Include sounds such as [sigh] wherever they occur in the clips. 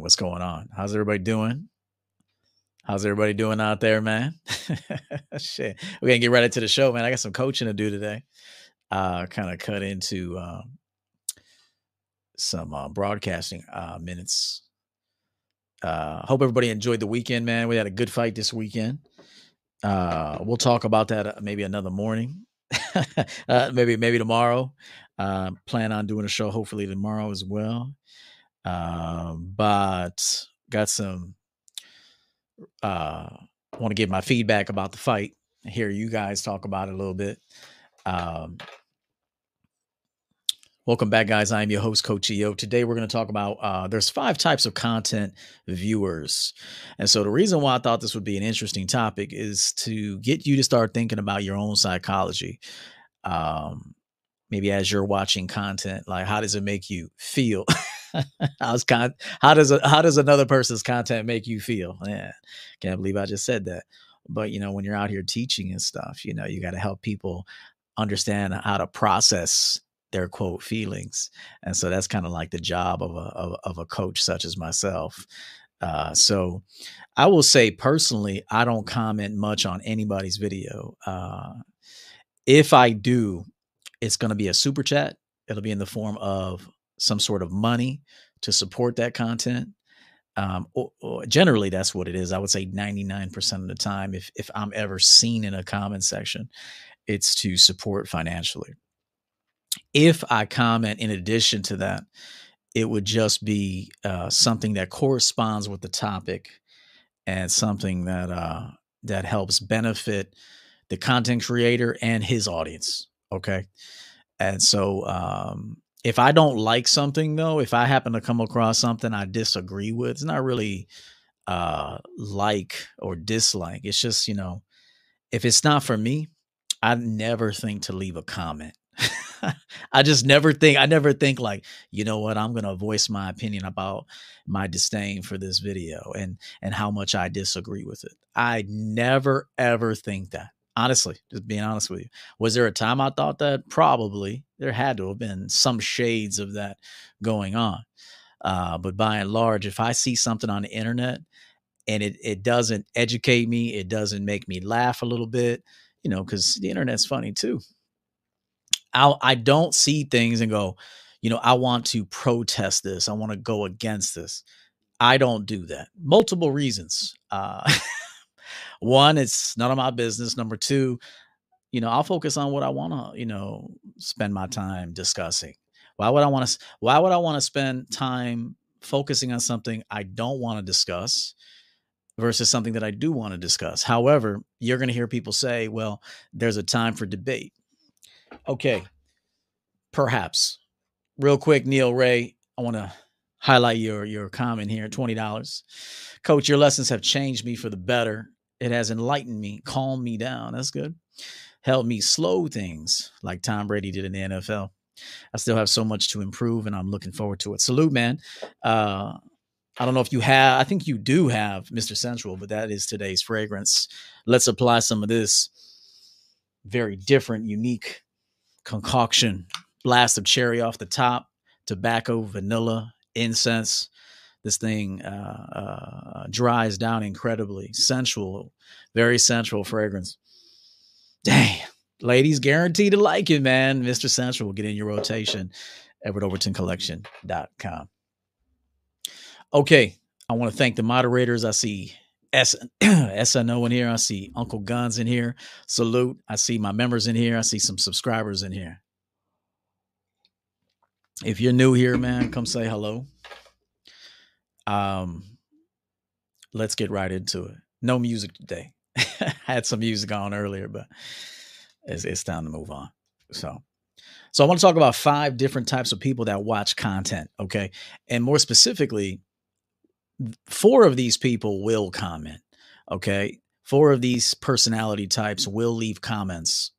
What's going on? How's everybody doing? How's everybody doing out there, man? [laughs] Shit. We're gonna get right into the show, man. I got some coaching to do today. Uh kind of cut into um, some uh, broadcasting uh minutes. Uh hope everybody enjoyed the weekend, man. We had a good fight this weekend. Uh we'll talk about that uh, maybe another morning. [laughs] uh maybe maybe tomorrow. Uh plan on doing a show hopefully tomorrow as well. Um, but got some uh want to give my feedback about the fight. Hear you guys talk about it a little bit. Um Welcome back, guys. I'm your host, Coach EO. Today, we're going to talk about uh, there's five types of content viewers, and so the reason why I thought this would be an interesting topic is to get you to start thinking about your own psychology. Um, maybe as you're watching content, like how does it make you feel? [laughs] [laughs] How's con- how does a, how does another person's content make you feel? Yeah, can't believe I just said that. But you know, when you're out here teaching and stuff, you know, you got to help people understand how to process their quote feelings, and so that's kind of like the job of a of, of a coach such as myself. Uh, so I will say personally, I don't comment much on anybody's video. Uh, if I do, it's going to be a super chat. It'll be in the form of some sort of money to support that content. Um, or, or generally, that's what it is. I would say 99% of the time, if, if I'm ever seen in a comment section, it's to support financially. If I comment in addition to that, it would just be uh, something that corresponds with the topic and something that uh, that helps benefit the content creator and his audience. Okay, and so um, if I don't like something though, if I happen to come across something I disagree with, it's not really uh like or dislike. It's just, you know, if it's not for me, I never think to leave a comment. [laughs] I just never think I never think like, you know what, I'm going to voice my opinion about my disdain for this video and and how much I disagree with it. I never ever think that honestly, just being honest with you. Was there a time I thought that? Probably. There had to have been some shades of that going on. Uh, but by and large, if I see something on the internet and it, it doesn't educate me, it doesn't make me laugh a little bit, you know, because the internet's funny too. I I don't see things and go, you know, I want to protest this. I want to go against this. I don't do that. Multiple reasons. Uh, [laughs] one, it's none of my business. Number two, you know, I'll focus on what I want to, you know, spend my time discussing. Why would I want to? Why would I want to spend time focusing on something I don't want to discuss versus something that I do want to discuss? However, you're going to hear people say, "Well, there's a time for debate." Okay, perhaps. Real quick, Neil Ray, I want to highlight your your comment here. Twenty dollars, Coach. Your lessons have changed me for the better it has enlightened me, calmed me down. That's good. Helped me slow things like Tom Brady did in the NFL. I still have so much to improve, and I'm looking forward to it. Salute, man. Uh, I don't know if you have, I think you do have Mr. Sensual, but that is today's fragrance. Let's apply some of this very different, unique concoction. Blast of cherry off the top, tobacco, vanilla, incense, this thing uh, uh, dries down incredibly. Sensual, very sensual fragrance. Dang, ladies, guaranteed to like it, man. Mr. Sensual will get in your rotation. EverettOvertonCollection.com. Okay, I want to thank the moderators. I see S- [clears throat] SNO in here. I see Uncle Guns in here. Salute. I see my members in here. I see some subscribers in here. If you're new here, man, come say hello. Um, let's get right into it. No music today. [laughs] I had some music on earlier, but it's, it's time to move on. So, so I want to talk about five different types of people that watch content. Okay, and more specifically, four of these people will comment. Okay, four of these personality types will leave comments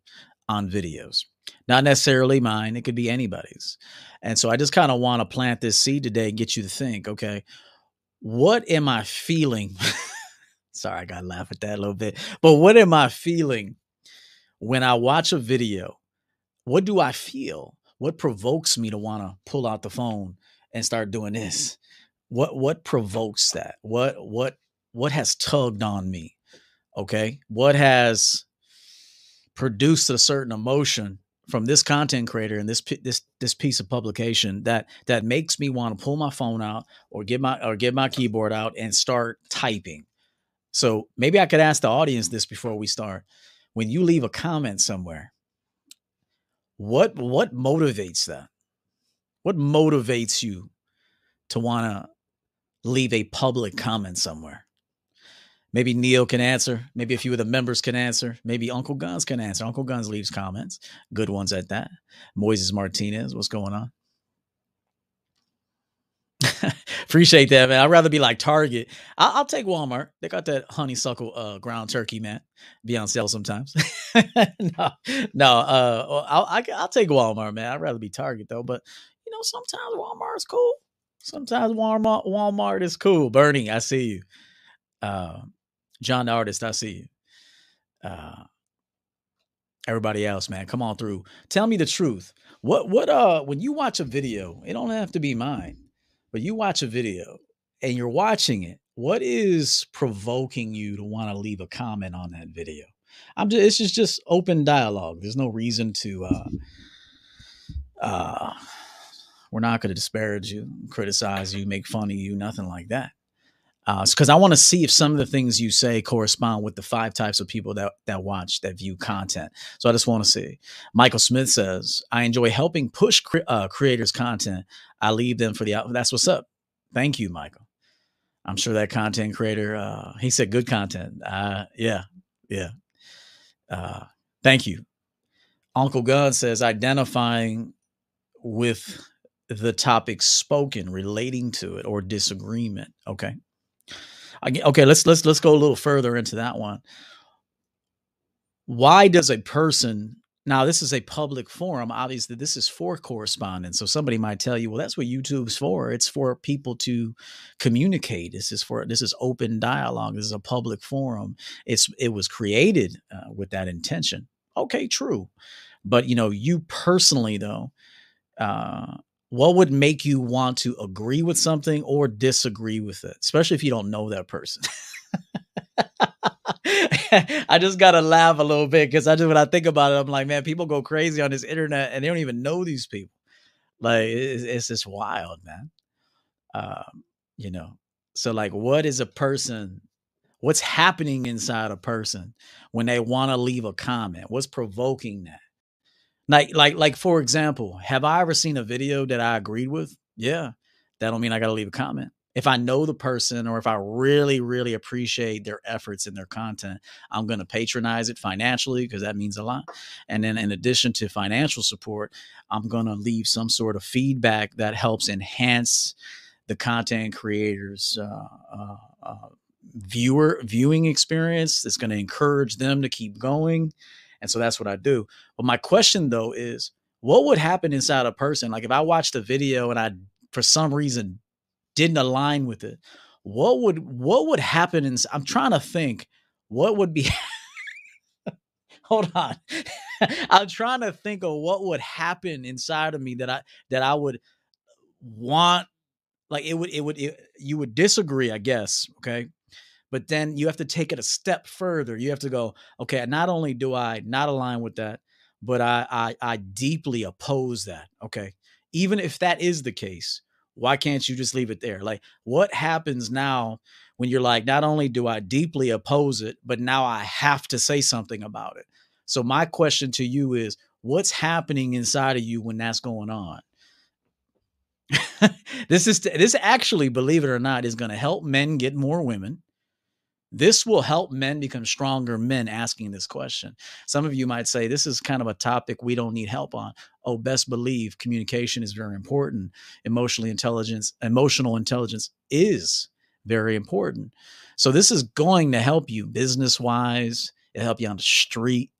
on videos. Not necessarily mine, it could be anybody's. And so I just kind of want to plant this seed today and get you to think, okay, what am I feeling? [laughs] Sorry, I got to laugh at that a little bit. But what am I feeling when I watch a video? What do I feel? What provokes me to want to pull out the phone and start doing this? Mm-hmm. what what provokes that? What what what has tugged on me? Okay? What has produced a certain emotion from this content creator and this this this piece of publication that that makes me want to pull my phone out or get my or get my keyboard out and start typing. So maybe I could ask the audience this before we start. When you leave a comment somewhere, what what motivates that? What motivates you to want to leave a public comment somewhere? Maybe Neil can answer. Maybe a few of the members can answer. Maybe Uncle Guns can answer. Uncle Guns leaves comments, good ones at that. Moises Martinez, what's going on? [laughs] Appreciate that, man. I'd rather be like Target. I'll, I'll, take Walmart. They got that honeysuckle uh, ground turkey, man. Be on sale sometimes. [laughs] no, no. Uh, I'll, I, will i will take Walmart, man. I'd rather be Target though. But you know, sometimes Walmart is cool. Sometimes Walmart Walmart is cool. Bernie, I see you. Uh, John the artist, I see you. Uh, everybody else, man, come on through. Tell me the truth. What what uh when you watch a video, it don't have to be mine, but you watch a video and you're watching it, what is provoking you to want to leave a comment on that video? I'm just it's just just open dialogue. There's no reason to uh uh we're not going to disparage you, criticize you, make fun of you, nothing like that because uh, I want to see if some of the things you say correspond with the five types of people that that watch that view content. So I just want to see. Michael Smith says, "I enjoy helping push cre- uh, creators' content. I leave them for the out. That's what's up. Thank you, Michael. I'm sure that content creator. Uh, he said good content. Yeah, yeah. Uh, thank you. Uncle Gun says identifying with the topic spoken, relating to it, or disagreement. Okay." Okay, let's let's let's go a little further into that one. Why does a person now this is a public forum obviously this is for correspondence so somebody might tell you well that's what youtube's for. It's for people to communicate. This is for this is open dialogue. This is a public forum. It's it was created uh, with that intention. Okay true but you know you personally though uh, what would make you want to agree with something or disagree with it, especially if you don't know that person? [laughs] I just gotta laugh a little bit because I just when I think about it, I'm like, man, people go crazy on this internet and they don't even know these people. Like it's, it's just wild, man. Um, you know, so like, what is a person? What's happening inside a person when they want to leave a comment? What's provoking that? Like, like, like, for example, have I ever seen a video that I agreed with? Yeah. That don't mean I got to leave a comment. If I know the person or if I really, really appreciate their efforts and their content, I'm going to patronize it financially because that means a lot. And then, in addition to financial support, I'm going to leave some sort of feedback that helps enhance the content creators' uh, uh, uh, viewer viewing experience. That's going to encourage them to keep going and so that's what I do. But my question though is what would happen inside a person? Like if I watched a video and I for some reason didn't align with it, what would what would happen in I'm trying to think what would be [laughs] hold on. [laughs] I'm trying to think of what would happen inside of me that I that I would want like it would it would it, you would disagree, I guess, okay? But then you have to take it a step further. You have to go, okay, not only do I not align with that, but I, I, I deeply oppose that. Okay. Even if that is the case, why can't you just leave it there? Like, what happens now when you're like, not only do I deeply oppose it, but now I have to say something about it? So, my question to you is what's happening inside of you when that's going on? [laughs] this is this actually, believe it or not, is going to help men get more women. This will help men become stronger men asking this question. Some of you might say, This is kind of a topic we don't need help on. Oh, best believe communication is very important. Emotionally intelligence, emotional intelligence is very important. So this is going to help you business wise. It'll help you on the street.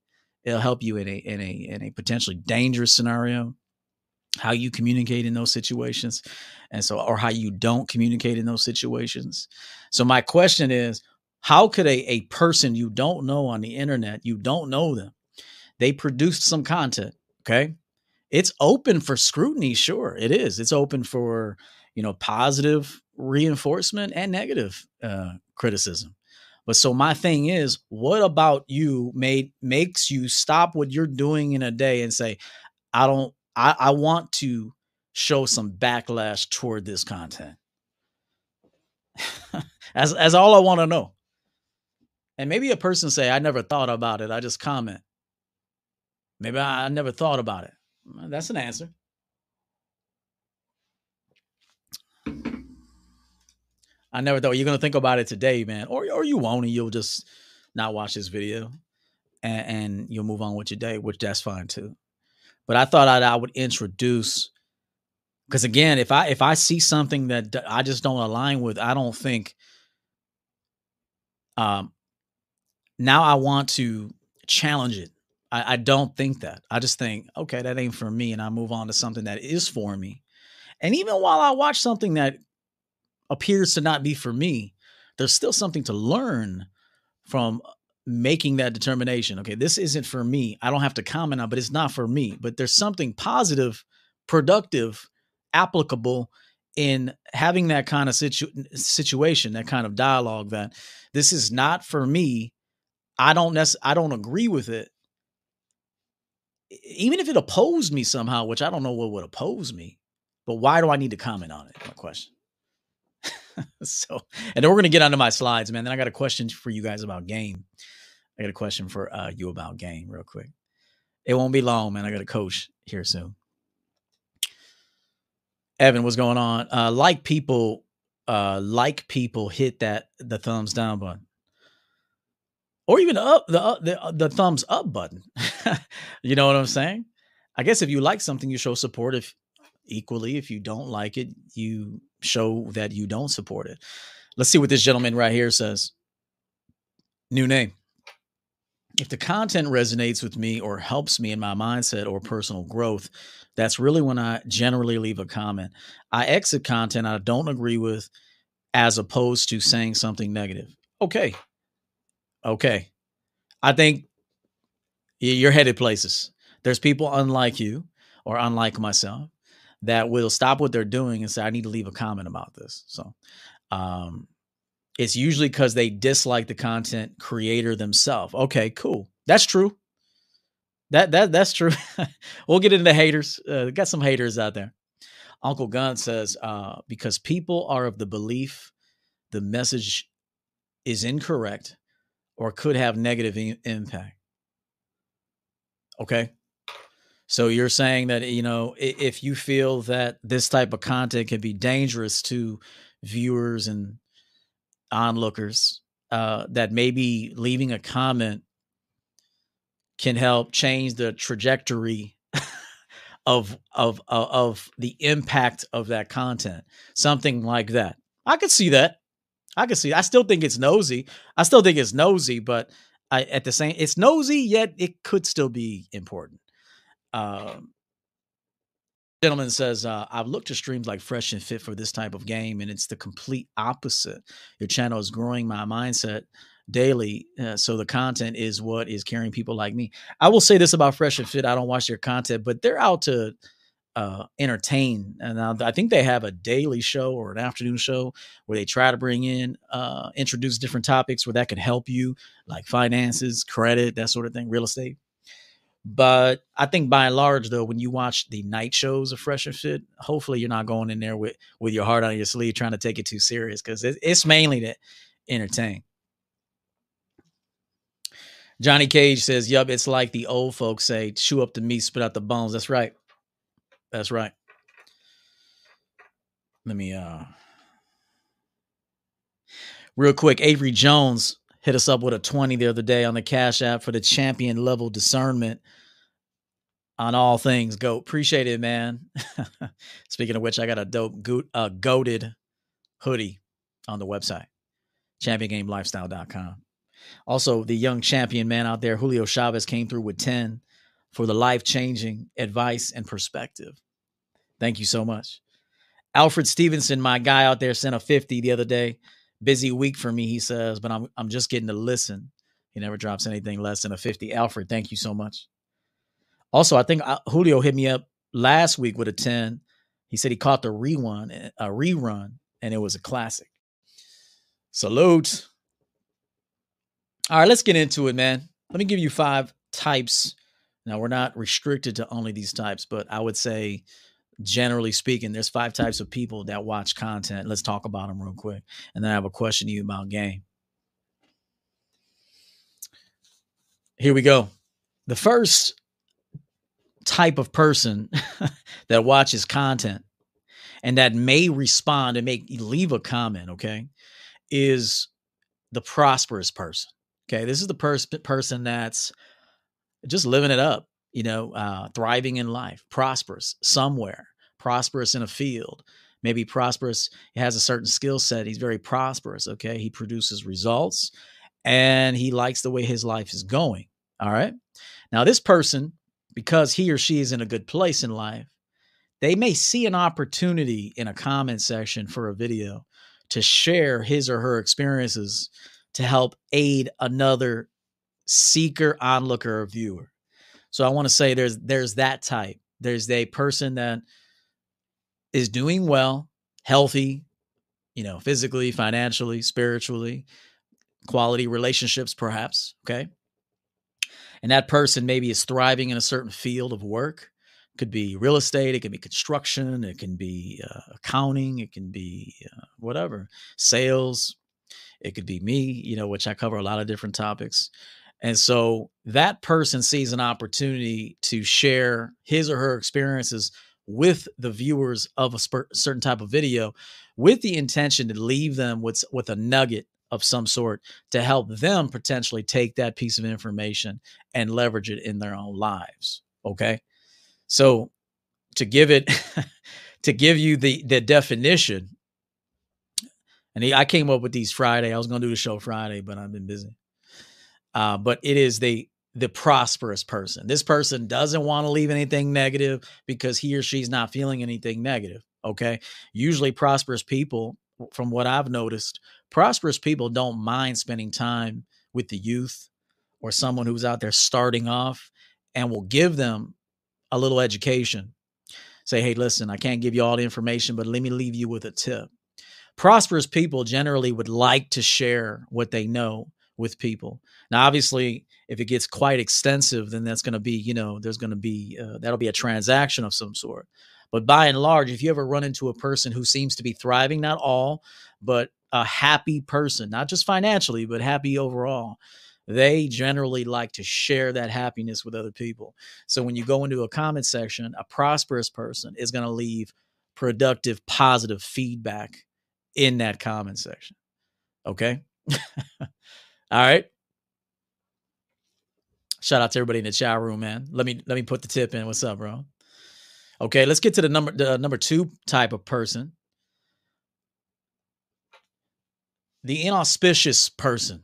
It'll help you in a in a in a potentially dangerous scenario how you communicate in those situations and so or how you don't communicate in those situations so my question is how could a, a person you don't know on the internet, you don't know them, they produced some content, okay? It's open for scrutiny, sure, it is. It's open for, you know, positive reinforcement and negative uh, criticism. But so my thing is, what about you made makes you stop what you're doing in a day and say, I don't, I, I want to show some backlash toward this content. [laughs] as as all I want to know. And maybe a person say, I never thought about it. I just comment. Maybe I, never thought about it. That's an answer. I never thought you're gonna think about it today, man, or or you won't, and you'll just not watch this video, and, and you'll move on with your day, which that's fine too. But I thought I'd, I would introduce because again, if I if I see something that I just don't align with, I don't think. Um, now I want to challenge it. I, I don't think that. I just think, okay, that ain't for me, and I move on to something that is for me. And even while I watch something that appears to not be for me, there's still something to learn from making that determination. Okay, this isn't for me. I don't have to comment on, but it's not for me. But there's something positive, productive, applicable in having that kind of situ- situation, that kind of dialogue that this is not for me. I don't nec- I don't agree with it. Even if it opposed me somehow, which I don't know what would oppose me, but why do I need to comment on it? My question. [laughs] so, and then we're going to get onto my slides, man. Then I got a question for you guys about game. I got a question for uh, you about game, real quick. It won't be long, man. I got a coach here soon. Evan, what's going on? Uh, like people, uh, like people hit that the thumbs down button, or even up the the, uh, the thumbs up button. [laughs] you know what I'm saying? I guess if you like something, you show support. If equally, if you don't like it, you show that you don't support it. Let's see what this gentleman right here says. New name. If the content resonates with me or helps me in my mindset or personal growth, that's really when I generally leave a comment. I exit content I don't agree with as opposed to saying something negative. Okay. Okay. I think you're headed places. There's people unlike you or unlike myself that will stop what they're doing and say, I need to leave a comment about this. So um, it's usually because they dislike the content creator themselves. Okay, cool. That's true. That that that's true. [laughs] we'll get into haters. Uh, got some haters out there. Uncle Gun says, uh, because people are of the belief the message is incorrect or could have negative I- impact. Okay. So you're saying that you know if you feel that this type of content can be dangerous to viewers and onlookers, uh, that maybe leaving a comment can help change the trajectory [laughs] of, of of of the impact of that content. Something like that. I could see that. I can see. I still think it's nosy. I still think it's nosy, but I, at the same, it's nosy yet it could still be important. Um, gentleman says, uh, I've looked to streams like Fresh and Fit for this type of game, and it's the complete opposite. Your channel is growing my mindset daily. Uh, so the content is what is carrying people like me. I will say this about Fresh and Fit. I don't watch their content, but they're out to uh, entertain. And I think they have a daily show or an afternoon show where they try to bring in, uh, introduce different topics where that could help you, like finances, credit, that sort of thing, real estate. But I think by and large, though, when you watch the night shows of Fresh and Fit, hopefully you're not going in there with with your heart on your sleeve trying to take it too serious because it, it's mainly to entertain. Johnny Cage says, "Yup, it's like the old folks say: chew up the meat, spit out the bones." That's right. That's right. Let me uh real quick. Avery Jones hit us up with a 20 the other day on the Cash App for the champion level discernment on all things goat. Appreciate it, man. [laughs] Speaking of which, I got a dope go- uh, goaded hoodie on the website, championgamelifestyle.com. Also, the young champion man out there, Julio Chavez, came through with 10 for the life changing advice and perspective. Thank you so much. Alfred Stevenson, my guy out there, sent a 50 the other day busy week for me, he says, but I'm I'm just getting to listen. He never drops anything less than a 50. Alfred, thank you so much. Also, I think uh, Julio hit me up last week with a 10. He said he caught the rerun, a rerun, and it was a classic. Salute. All right, let's get into it, man. Let me give you five types. Now, we're not restricted to only these types, but I would say, generally speaking, there's five types of people that watch content. Let's talk about them real quick. And then I have a question to you about game. Here we go. The first type of person [laughs] that watches content and that may respond and make leave a comment, okay, is the prosperous person. Okay, this is the pers- person that's just living it up, you know, uh, thriving in life, prosperous somewhere, prosperous in a field, maybe prosperous. He has a certain skill set. He's very prosperous. Okay, he produces results, and he likes the way his life is going. All right. Now, this person, because he or she is in a good place in life, they may see an opportunity in a comment section for a video to share his or her experiences to help aid another seeker, onlooker, or viewer. So I want to say there's there's that type. There's a person that is doing well, healthy, you know, physically, financially, spiritually, quality relationships, perhaps. Okay. And that person maybe is thriving in a certain field of work. Could be real estate, it can be construction, it can be uh, accounting, it can be uh, whatever, sales, it could be me, you know, which I cover a lot of different topics. And so that person sees an opportunity to share his or her experiences with the viewers of a certain type of video with the intention to leave them with, with a nugget of some sort to help them potentially take that piece of information and leverage it in their own lives. Okay. So to give it, [laughs] to give you the, the definition, and I came up with these Friday. I was going to do the show Friday, but I've been busy. Uh, but it is the the prosperous person. This person doesn't want to leave anything negative because he or she's not feeling anything negative. Okay. Usually, prosperous people, from what I've noticed, prosperous people don't mind spending time with the youth or someone who's out there starting off and will give them a little education. Say, hey, listen, I can't give you all the information, but let me leave you with a tip prosperous people generally would like to share what they know with people. Now, obviously, if it gets quite extensive, then that's going to be, you know, there's going to be, uh, that'll be a transaction of some sort. But by and large, if you ever run into a person who seems to be thriving, not all, but a happy person, not just financially, but happy overall, they generally like to share that happiness with other people. So when you go into a comment section, a prosperous person is going to leave productive, positive feedback in that comment section. Okay. [laughs] All right. Shout out to everybody in the chat room, man. Let me let me put the tip in. What's up, bro? Okay, let's get to the number the number two type of person. The inauspicious person.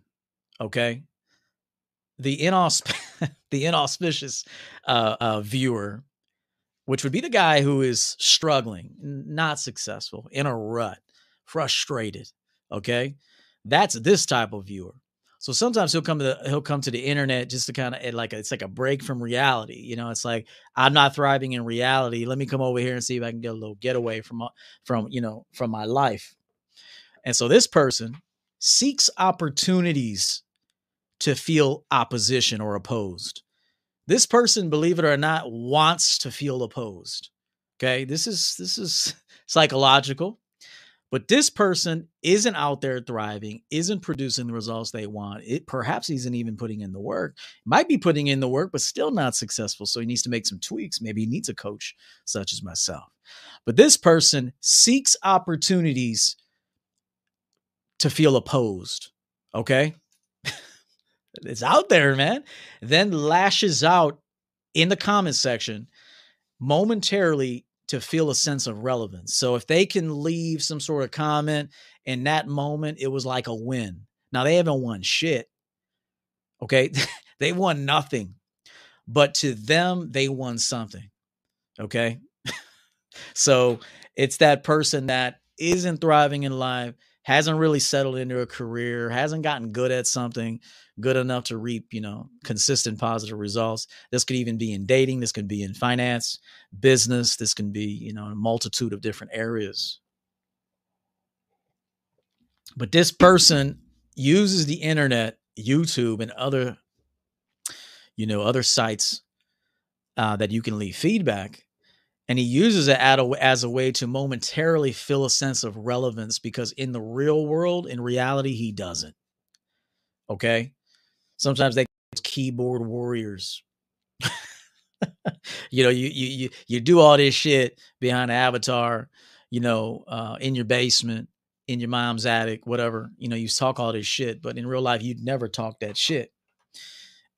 Okay. The inausp [laughs] the inauspicious uh, uh, viewer, which would be the guy who is struggling, not successful, in a rut frustrated. Okay. That's this type of viewer. So sometimes he'll come to the, he'll come to the internet just to kind of eh, like a, it's like a break from reality. You know, it's like I'm not thriving in reality. Let me come over here and see if I can get a little getaway from from you know from my life. And so this person seeks opportunities to feel opposition or opposed. This person, believe it or not, wants to feel opposed. Okay, this is this is [laughs] psychological. But this person isn't out there thriving, isn't producing the results they want. It perhaps isn't even putting in the work. Might be putting in the work, but still not successful. So he needs to make some tweaks. Maybe he needs a coach such as myself. But this person seeks opportunities to feel opposed. Okay. [laughs] it's out there, man. Then lashes out in the comment section momentarily to feel a sense of relevance. So if they can leave some sort of comment in that moment, it was like a win. Now they haven't won shit. Okay. [laughs] they won nothing. But to them, they won something. Okay. [laughs] so it's that person that isn't thriving in life, hasn't really settled into a career, hasn't gotten good at something, good enough to reap, you know, consistent positive results. This could even be in dating, this could be in finance, business, this can be, you know, a multitude of different areas. But this person uses the internet, YouTube, and other, you know, other sites uh, that you can leave feedback. And he uses it as a way to momentarily feel a sense of relevance because in the real world, in reality, he doesn't. Okay. Sometimes they keyboard warriors. [laughs] you know, you you you you do all this shit behind an avatar, you know, uh, in your basement, in your mom's attic, whatever. You know, you talk all this shit, but in real life, you'd never talk that shit.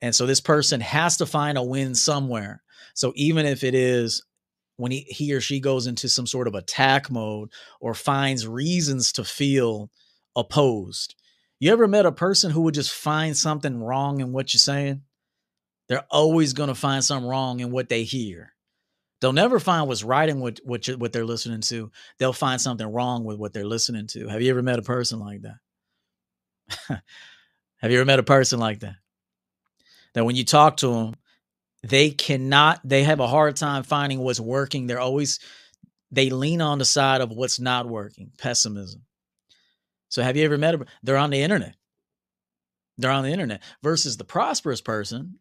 And so this person has to find a win somewhere. So even if it is when he, he or she goes into some sort of attack mode or finds reasons to feel opposed. You ever met a person who would just find something wrong in what you're saying? They're always going to find something wrong in what they hear. They'll never find what's right in what what, what they're listening to. They'll find something wrong with what they're listening to. Have you ever met a person like that? [laughs] Have you ever met a person like that? That when you talk to them, they cannot. They have a hard time finding what's working. They're always they lean on the side of what's not working. Pessimism. So have you ever met a? They're on the internet. They're on the internet versus the prosperous person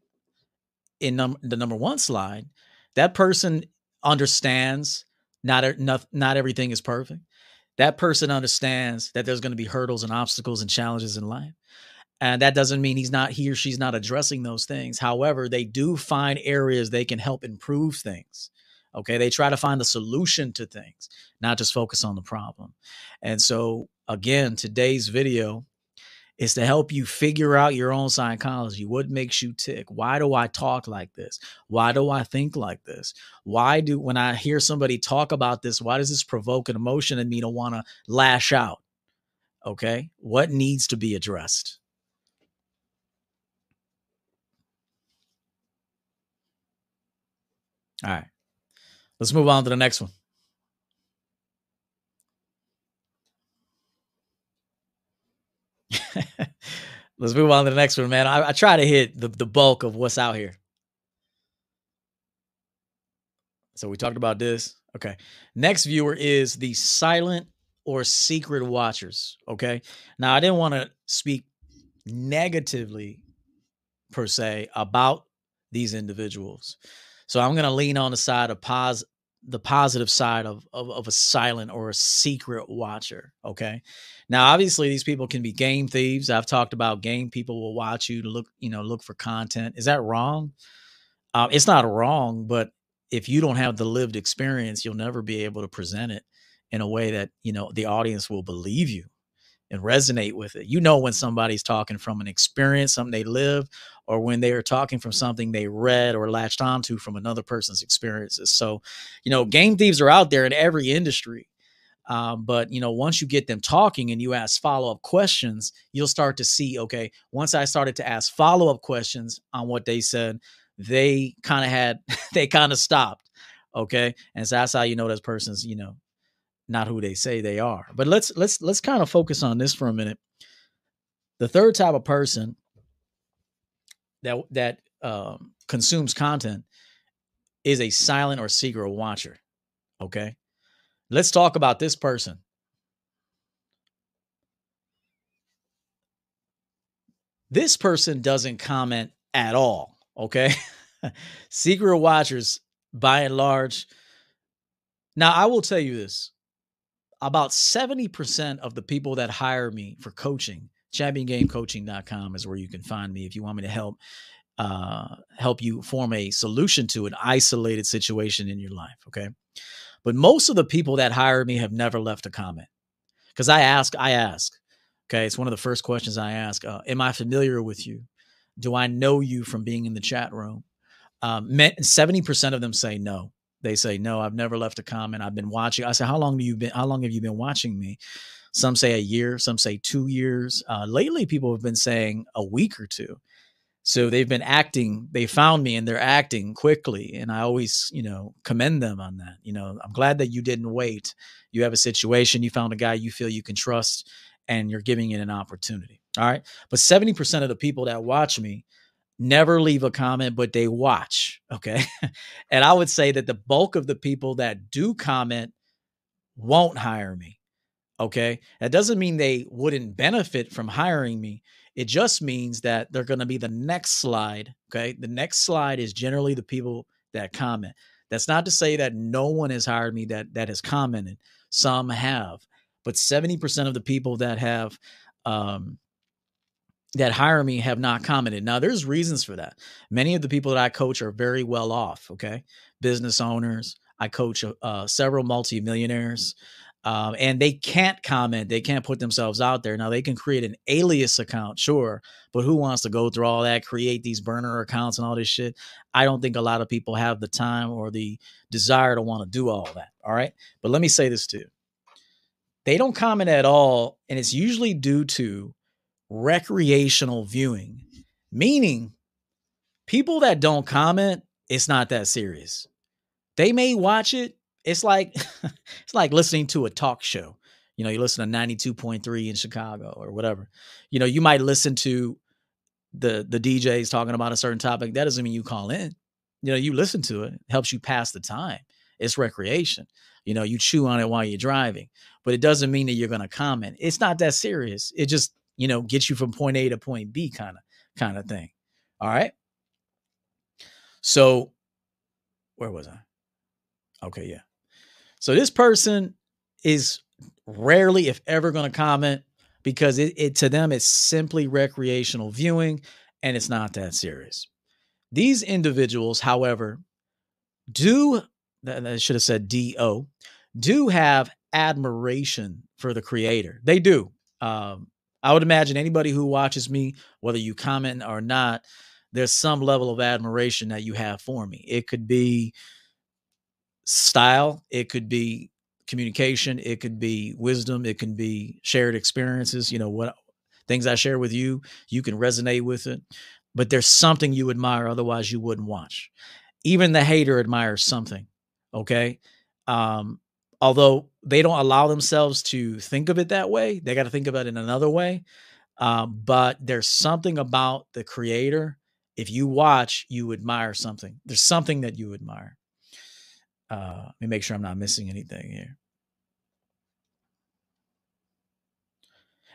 in num- the number one slide that person understands not, not not everything is perfect. That person understands that there's going to be hurdles and obstacles and challenges in life. And that doesn't mean he's not he or she's not addressing those things. However, they do find areas they can help improve things. Okay, they try to find the solution to things, not just focus on the problem. And so again, today's video is to help you figure out your own psychology. What makes you tick? Why do I talk like this? Why do I think like this? Why do, when I hear somebody talk about this, why does this provoke an emotion in me to want to lash out? Okay. What needs to be addressed? All right. Let's move on to the next one. [laughs] Let's move on to the next one, man. I, I try to hit the, the bulk of what's out here. So we talked about this. Okay. Next viewer is the silent or secret watchers. Okay. Now, I didn't want to speak negatively per se about these individuals. So I'm going to lean on the side of pos the positive side of, of, of a silent or a secret watcher. Okay. Now, obviously, these people can be game thieves. I've talked about game people will watch you to look, you know, look for content. Is that wrong? Uh, it's not wrong, but if you don't have the lived experience, you'll never be able to present it in a way that you know the audience will believe you and resonate with it. You know when somebody's talking from an experience, something they live, or when they are talking from something they read or latched onto from another person's experiences. So, you know, game thieves are out there in every industry. Um, but you know, once you get them talking and you ask follow up questions, you'll start to see. Okay, once I started to ask follow up questions on what they said, they kind of had [laughs] they kind of stopped. Okay, and so that's how you know this person's you know not who they say they are. But let's let's let's kind of focus on this for a minute. The third type of person that that um, consumes content is a silent or secret watcher. Okay, let's talk about this person. This person doesn't comment at all. Okay, [laughs] secret watchers by and large. Now, I will tell you this about 70% of the people that hire me for coaching championgamecoaching.com is where you can find me if you want me to help uh, help you form a solution to an isolated situation in your life. Okay. But most of the people that hire me have never left a comment because I ask, I ask. Okay. It's one of the first questions I ask uh, Am I familiar with you? Do I know you from being in the chat room? Um, 70% of them say no. They say, no, I've never left a comment. I've been watching. I say, how long do you been, how long have you been watching me? Some say a year, some say two years. Uh, lately, people have been saying a week or two. So they've been acting, they found me and they're acting quickly. And I always, you know, commend them on that. You know, I'm glad that you didn't wait. You have a situation, you found a guy you feel you can trust, and you're giving it an opportunity. All right. But 70% of the people that watch me never leave a comment, but they watch. Okay. [laughs] and I would say that the bulk of the people that do comment won't hire me. Okay. That doesn't mean they wouldn't benefit from hiring me. It just means that they're going to be the next slide. Okay. The next slide is generally the people that comment. That's not to say that no one has hired me that that has commented. Some have, but 70% of the people that have um, that hire me have not commented. Now, there's reasons for that. Many of the people that I coach are very well off. Okay, business owners. I coach uh, several multimillionaires. Um, and they can't comment. They can't put themselves out there. Now they can create an alias account, sure, but who wants to go through all that, create these burner accounts and all this shit? I don't think a lot of people have the time or the desire to want to do all that. All right, but let me say this too: they don't comment at all, and it's usually due to recreational viewing, meaning people that don't comment, it's not that serious. They may watch it it's like [laughs] it's like listening to a talk show. You know, you listen to 92.3 in Chicago or whatever. You know, you might listen to the the DJs talking about a certain topic. That doesn't mean you call in. You know, you listen to it, it helps you pass the time. It's recreation. You know, you chew on it while you're driving, but it doesn't mean that you're going to comment. It's not that serious. It just, you know, get you from point A to point B kind of kind of thing. All right? So where was I? Okay, yeah. So this person is rarely, if ever, going to comment because it, it to them it's simply recreational viewing and it's not that serious. These individuals, however, do I should have said do do have admiration for the creator. They do. Um, I would imagine anybody who watches me, whether you comment or not, there's some level of admiration that you have for me. It could be style, it could be communication, it could be wisdom, it can be shared experiences. You know, what things I share with you, you can resonate with it. But there's something you admire, otherwise, you wouldn't watch. Even the hater admires something. Okay. Um, although they don't allow themselves to think of it that way, they got to think about it in another way. Um, but there's something about the creator. If you watch, you admire something. There's something that you admire. Uh, let me make sure I'm not missing anything here.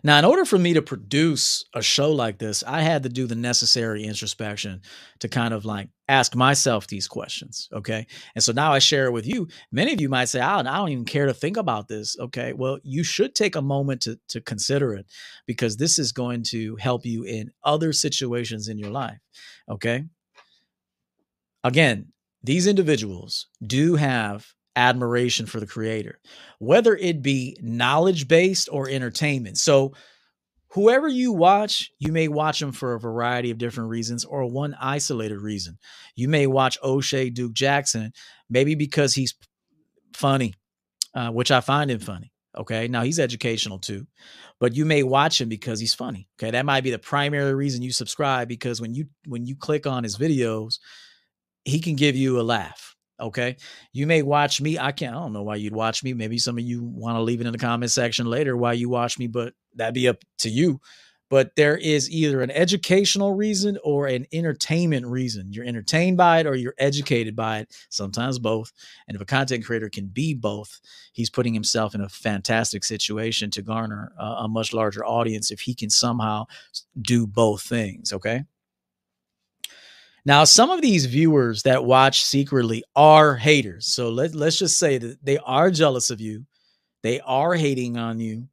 Now, in order for me to produce a show like this, I had to do the necessary introspection to kind of like ask myself these questions. Okay. And so now I share it with you. Many of you might say, I don't, I don't even care to think about this. Okay. Well, you should take a moment to, to consider it because this is going to help you in other situations in your life. Okay. Again, these individuals do have admiration for the creator, whether it be knowledge based or entertainment. So, whoever you watch, you may watch them for a variety of different reasons or one isolated reason. You may watch O'Shea Duke Jackson, maybe because he's funny, uh, which I find him funny. Okay. Now he's educational too, but you may watch him because he's funny. Okay. That might be the primary reason you subscribe because when you when you click on his videos, he can give you a laugh. Okay. You may watch me. I can't, I don't know why you'd watch me. Maybe some of you want to leave it in the comment section later why you watch me, but that'd be up to you. But there is either an educational reason or an entertainment reason. You're entertained by it or you're educated by it, sometimes both. And if a content creator can be both, he's putting himself in a fantastic situation to garner a, a much larger audience if he can somehow do both things. Okay. Now, some of these viewers that watch secretly are haters. So let, let's just say that they are jealous of you. They are hating on you.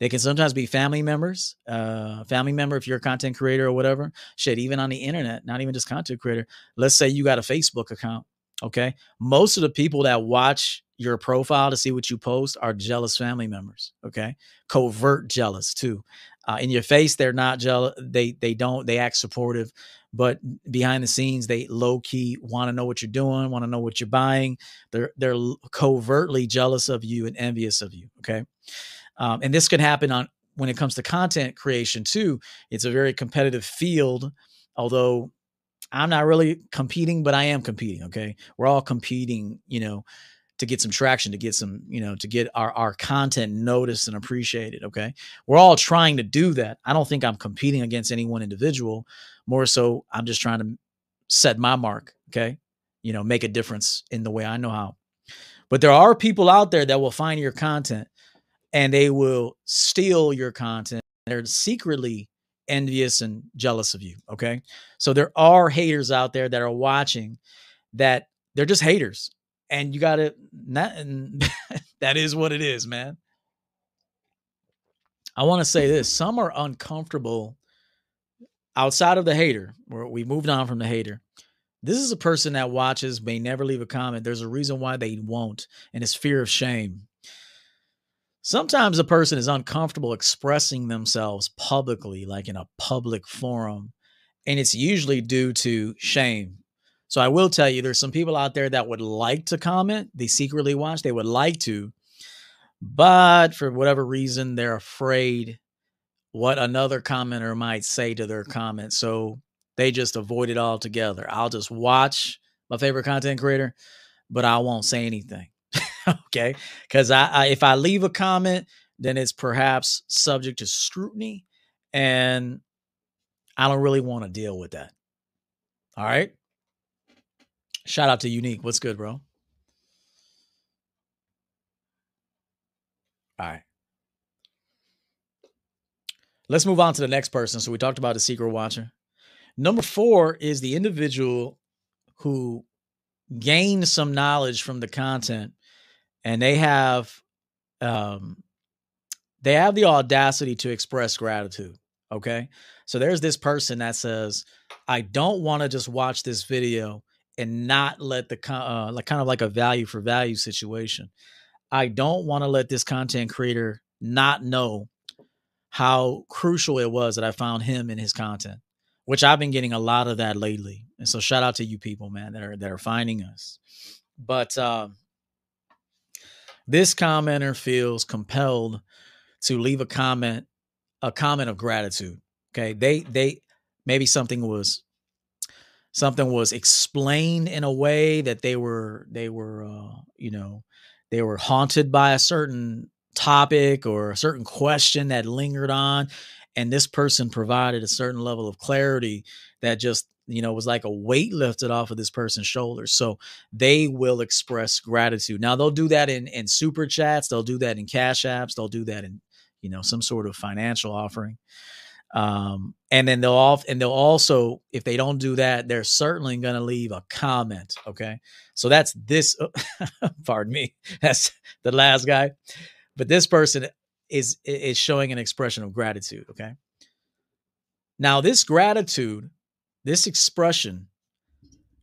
They can sometimes be family members, uh, family member if you're a content creator or whatever. Shit, even on the internet, not even just content creator. Let's say you got a Facebook account. Okay. Most of the people that watch your profile to see what you post are jealous family members. Okay. Covert jealous too. Uh, in your face, they're not jealous. They they don't. They act supportive, but behind the scenes, they low key want to know what you're doing, want to know what you're buying. They're they're covertly jealous of you and envious of you. Okay, um, and this can happen on when it comes to content creation too. It's a very competitive field, although I'm not really competing, but I am competing. Okay, we're all competing. You know to get some traction, to get some, you know, to get our, our content noticed and appreciated. Okay. We're all trying to do that. I don't think I'm competing against any one individual. More so, I'm just trying to set my mark. Okay. You know, make a difference in the way I know how. But there are people out there that will find your content and they will steal your content. They're secretly envious and jealous of you. Okay. So there are haters out there that are watching that they're just haters. And you got to, [laughs] that is what it is, man. I want to say this some are uncomfortable outside of the hater, where we moved on from the hater. This is a person that watches, may never leave a comment. There's a reason why they won't, and it's fear of shame. Sometimes a person is uncomfortable expressing themselves publicly, like in a public forum, and it's usually due to shame. So I will tell you, there's some people out there that would like to comment. They secretly watch, they would like to, but for whatever reason, they're afraid what another commenter might say to their comment. So they just avoid it altogether. I'll just watch my favorite content creator, but I won't say anything. [laughs] okay. Because I, I, if I leave a comment, then it's perhaps subject to scrutiny. And I don't really want to deal with that. All right. Shout out to Unique. What's good, bro? All right. Let's move on to the next person. So we talked about the secret watcher. Number four is the individual who gained some knowledge from the content and they have um they have the audacity to express gratitude. Okay. So there's this person that says, I don't want to just watch this video and not let the uh, like kind of like a value for value situation. I don't want to let this content creator not know how crucial it was that I found him in his content, which I've been getting a lot of that lately. And so shout out to you people, man, that are that are finding us. But uh, this commenter feels compelled to leave a comment, a comment of gratitude. Okay, they they maybe something was something was explained in a way that they were they were uh, you know they were haunted by a certain topic or a certain question that lingered on and this person provided a certain level of clarity that just you know was like a weight lifted off of this person's shoulders so they will express gratitude. Now they'll do that in in super chats they'll do that in cash apps they'll do that in you know some sort of financial offering um and then they'll off and they'll also if they don't do that they're certainly going to leave a comment okay? So that's this [laughs] pardon me that's the last guy but this person is is showing an expression of gratitude okay? Now this gratitude this expression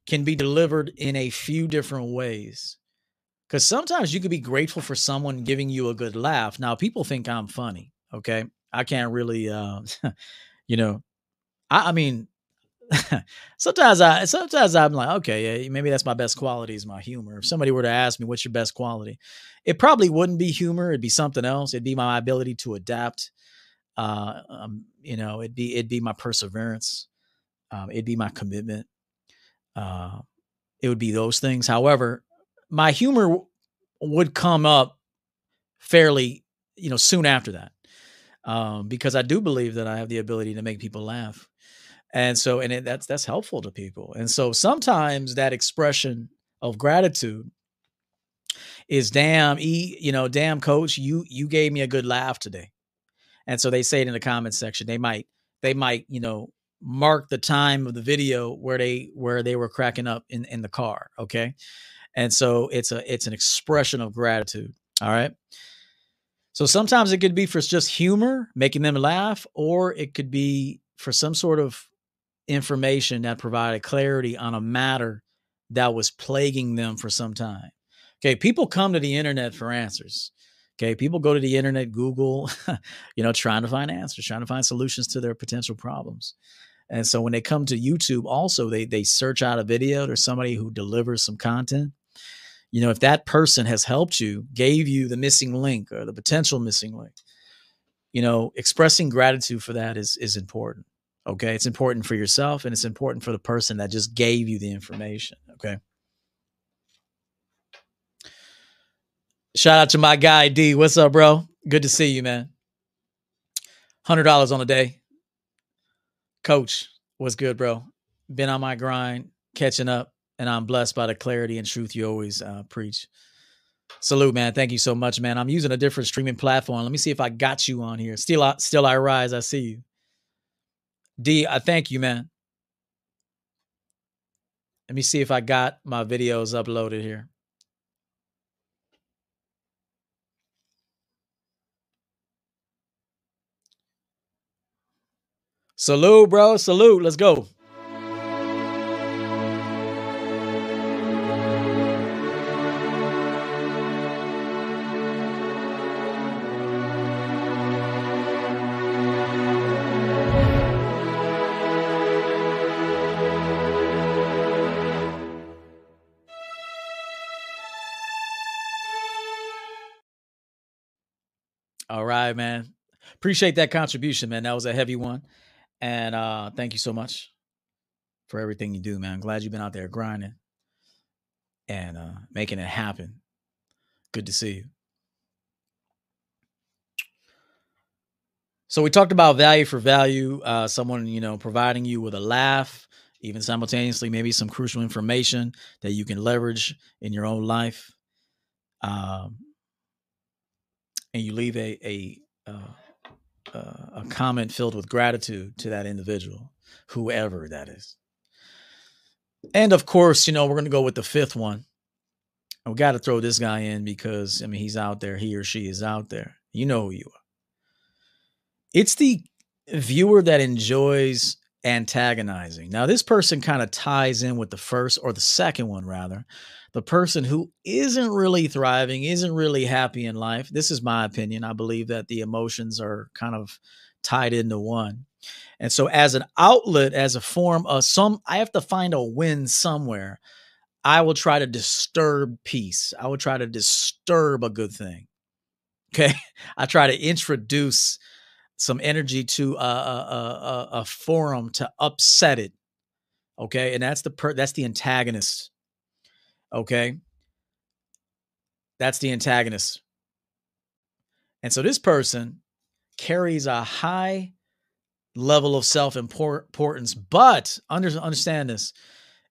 can be delivered in a few different ways because sometimes you could be grateful for someone giving you a good laugh now people think i'm funny okay i can't really uh [laughs] you know i, I mean [laughs] sometimes I sometimes I'm like, okay, maybe that's my best quality is my humor. If somebody were to ask me what's your best quality, it probably wouldn't be humor. It'd be something else. It'd be my ability to adapt. Uh, um, you know, it'd be it'd be my perseverance. Um, it'd be my commitment. Uh, it would be those things. However, my humor would come up fairly, you know, soon after that, um, because I do believe that I have the ability to make people laugh and so and it, that's that's helpful to people and so sometimes that expression of gratitude is damn e you know damn coach you you gave me a good laugh today and so they say it in the comments section they might they might you know mark the time of the video where they where they were cracking up in in the car okay and so it's a it's an expression of gratitude all right so sometimes it could be for just humor making them laugh or it could be for some sort of information that provided clarity on a matter that was plaguing them for some time. Okay, people come to the internet for answers. Okay, people go to the internet, Google, [laughs] you know, trying to find answers, trying to find solutions to their potential problems. And so when they come to YouTube, also they they search out a video. There's somebody who delivers some content. You know, if that person has helped you, gave you the missing link or the potential missing link, you know, expressing gratitude for that is is important. Okay. It's important for yourself and it's important for the person that just gave you the information. Okay. Shout out to my guy D. What's up, bro? Good to see you, man. Hundred dollars on a day. Coach, what's good, bro? Been on my grind, catching up, and I'm blessed by the clarity and truth you always uh, preach. Salute, man. Thank you so much, man. I'm using a different streaming platform. Let me see if I got you on here. Still, I, still I rise. I see you. D, I thank you, man. Let me see if I got my videos uploaded here. Salute, bro. Salute. Let's go. All right, man. Appreciate that contribution, man. That was a heavy one. And uh thank you so much for everything you do, man. Glad you've been out there grinding and uh making it happen. Good to see you. So we talked about value for value, uh someone, you know, providing you with a laugh, even simultaneously maybe some crucial information that you can leverage in your own life. Um and you leave a a uh, uh, a comment filled with gratitude to that individual, whoever that is. And of course, you know we're going to go with the fifth one. We got to throw this guy in because I mean he's out there. He or she is out there. You know who you are. It's the viewer that enjoys antagonizing. Now, this person kind of ties in with the first or the second one, rather, the person who isn't really thriving, isn't really happy in life. This is my opinion. I believe that the emotions are kind of tied into one. And so, as an outlet, as a form of some, I have to find a win somewhere. I will try to disturb peace. I will try to disturb a good thing. [laughs] Okay. I try to introduce some energy to a, a, a, a forum to upset it. Okay. And that's the per, that's the antagonist Okay. That's the antagonist. And so this person carries a high level of self importance, but under, understand this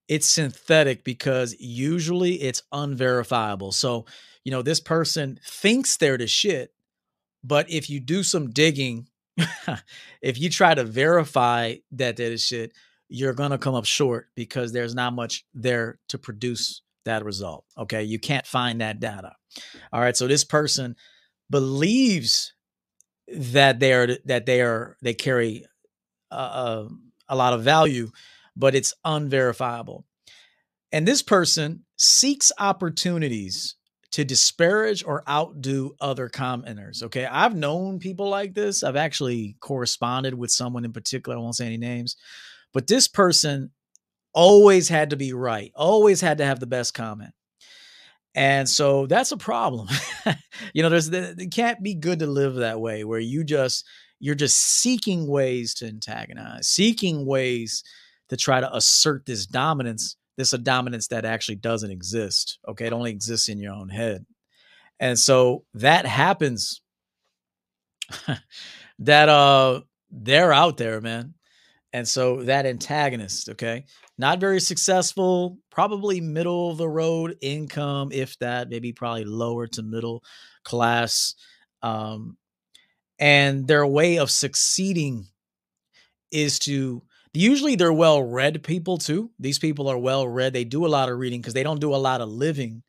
it's synthetic because usually it's unverifiable. So, you know, this person thinks they're the shit, but if you do some digging, [laughs] if you try to verify that they're shit, you're to come up short because there's not much there to produce that result. Okay. You can't find that data. All right. So this person believes that they are, that they are, they carry a lot of value, but it's unverifiable. And this person seeks opportunities to disparage or outdo other commenters. Mm-hmm. Okay. I've known people like this. I've actually corresponded with someone in particular. I won't say any names, but this person always had to be right, always had to have the best comment. And so that's a problem. [laughs] you know, there's it can't be good to live that way where you just you're just seeking ways to antagonize, seeking ways to try to assert this dominance, this a dominance that actually doesn't exist. Okay, it only exists in your own head. And so that happens [laughs] that uh they're out there, man. And so that antagonist, okay, not very successful, probably middle of the road income, if that, maybe probably lower to middle class. Um, and their way of succeeding is to usually they're well read people too. These people are well read. They do a lot of reading because they don't do a lot of living.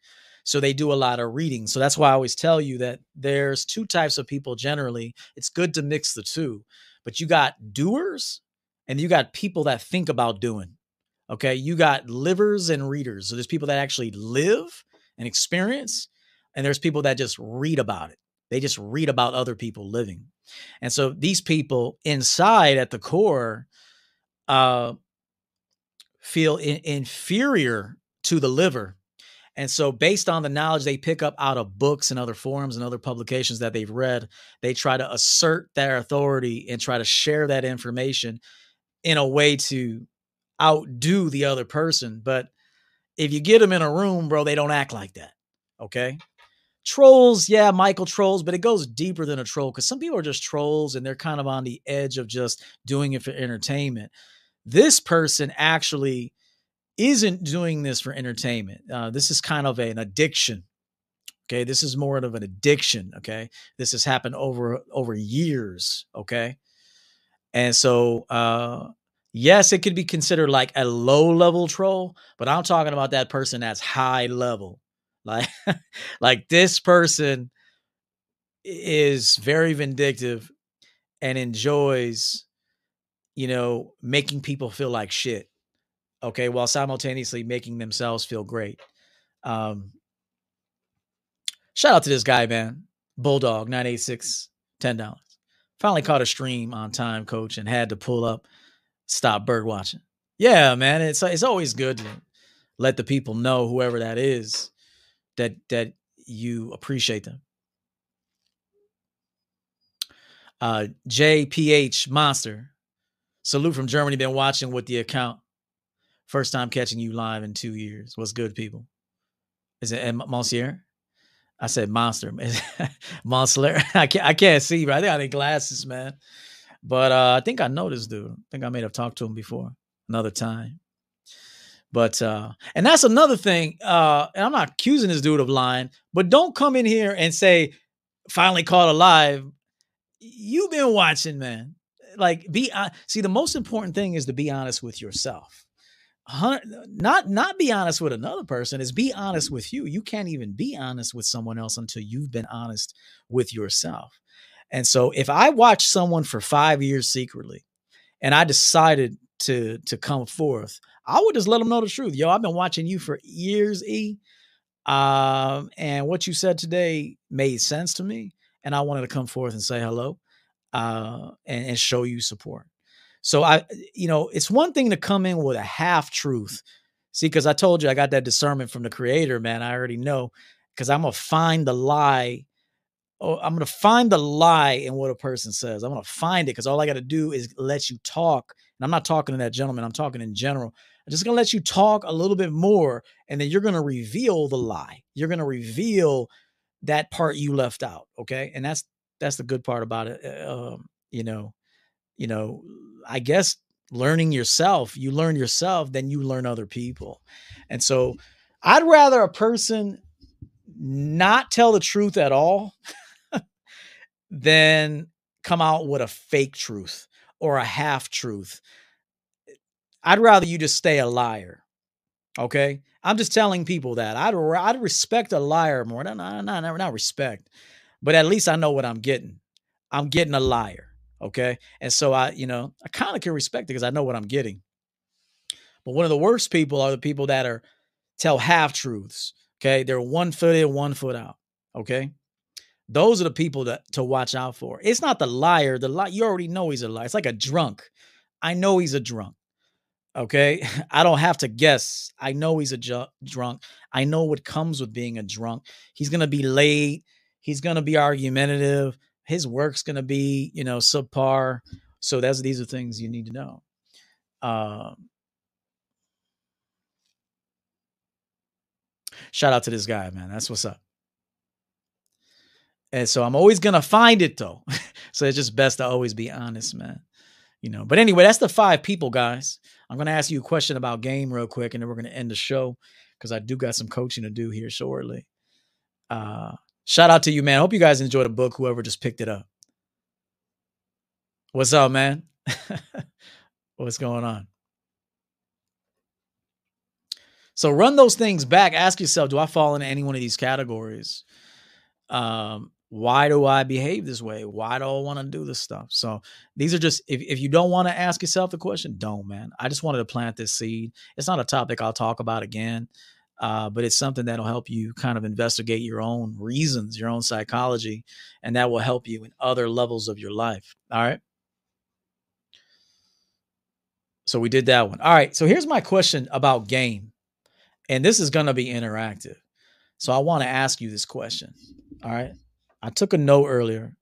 So they do a lot of reading. So that's why I always tell you that there's two types of people generally. It's good to mix the two, but you got doers and you got people that think about doing. Okay. You got livers and readers. So there's people that actually live and experience, and there's people that just read about it. They just read about other people living. And so these people inside at the core uh, feel in- inferior to the liver. And so, based on the knowledge they pick up out of books and other forums and other publications that they've read, they try to assert their authority and try to share that information in a way to outdo the other person. But if you get them in a room, bro, they don't act like that. Okay. Trolls, yeah, Michael trolls, but it goes deeper than a troll because some people are just trolls and they're kind of on the edge of just doing it for entertainment. This person actually isn't doing this for entertainment. Uh, this is kind of a, an addiction. Okay. This is more of an addiction. Okay. This has happened over over years. Okay. And so uh yes, it could be considered like a low level troll, but I'm talking about that person that's high level. [laughs] Like like this person is very vindictive and enjoys you know making people feel like shit okay while simultaneously making themselves feel great um shout out to this guy man bulldog 986 10 dollars. Finally caught a stream on time coach and had to pull up stop bird watching. Yeah man it's it's always good to let the people know whoever that is that that you appreciate them. Uh jph monster salute from germany been watching with the account First time catching you live in two years. What's good, people? Is it Monsieur? I said monster, [laughs] monster. [laughs] I can't, I can't see, but I think I need glasses, man. But uh, I think I know this dude. I think I may have talked to him before another time. But uh, and that's another thing. Uh, and I'm not accusing this dude of lying, but don't come in here and say finally caught alive. You've been watching, man. Like be uh, see, the most important thing is to be honest with yourself. Not not be honest with another person is be honest with you. You can't even be honest with someone else until you've been honest with yourself. And so if i watch someone for five years secretly and i decided to to come forth i would just let them know the truth. Yo i've been watching you for years e. Um and what you said today made sense to me and i wanted to come forth and say hello uh and, and show you support so I, you know, it's one thing to come in with a half truth. See, because I told you I got that discernment from the creator, man. I already know because I'm gonna find the lie. Oh, I'm gonna find the lie in what a person says. I'm gonna find it because all I got to do is let you talk. And I'm not talking to that gentleman. I'm talking in general. I'm just gonna let you talk a little bit more, and then you're gonna reveal the lie. You're gonna reveal that part you left out. Okay, and that's that's the good part about it. Uh, um, you know, you know, I guess learning yourself, you learn yourself, then you learn other people. And so I'd rather a person not tell the truth at all than come out with a fake truth or a half truth. I'd rather you just stay a liar. Okay. I'm just telling people that I'd, I'd respect a liar more. Not, not, not, not respect, but at least I know what I'm getting. I'm getting a liar. Okay. And so I, you know, I kind of can respect it because I know what I'm getting. But one of the worst people are the people that are tell half truths. Okay. They're one foot in, one foot out. Okay. Those are the people that to watch out for. It's not the liar. The lie, you already know he's a liar. It's like a drunk. I know he's a drunk. Okay. [laughs] I don't have to guess. I know he's a ju- drunk. I know what comes with being a drunk. He's going to be late. He's going to be argumentative his work's going to be, you know, subpar. So that's these are things you need to know. Um, shout out to this guy, man. That's what's up. And so I'm always gonna find it though. [laughs] so it's just best to always be honest, man. You know. But anyway, that's the five people, guys. I'm gonna ask you a question about game real quick, and then we're gonna end the show because I do got some coaching to do here shortly. Uh, Shout out to you, man. Hope you guys enjoyed the book, whoever just picked it up. What's up, man? [laughs] What's going on? So run those things back. Ask yourself, do I fall into any one of these categories? Um, why do I behave this way? Why do I want to do this stuff? So these are just if, if you don't want to ask yourself the question, don't, man. I just wanted to plant this seed. It's not a topic I'll talk about again uh, but it's something that'll help you kind of investigate your own reasons, your own psychology, and that will help you in other levels of your life. All right. So we did that one. All right. So here's my question about game. And this is going to be interactive. So I want to ask you this question. All right. I took a note earlier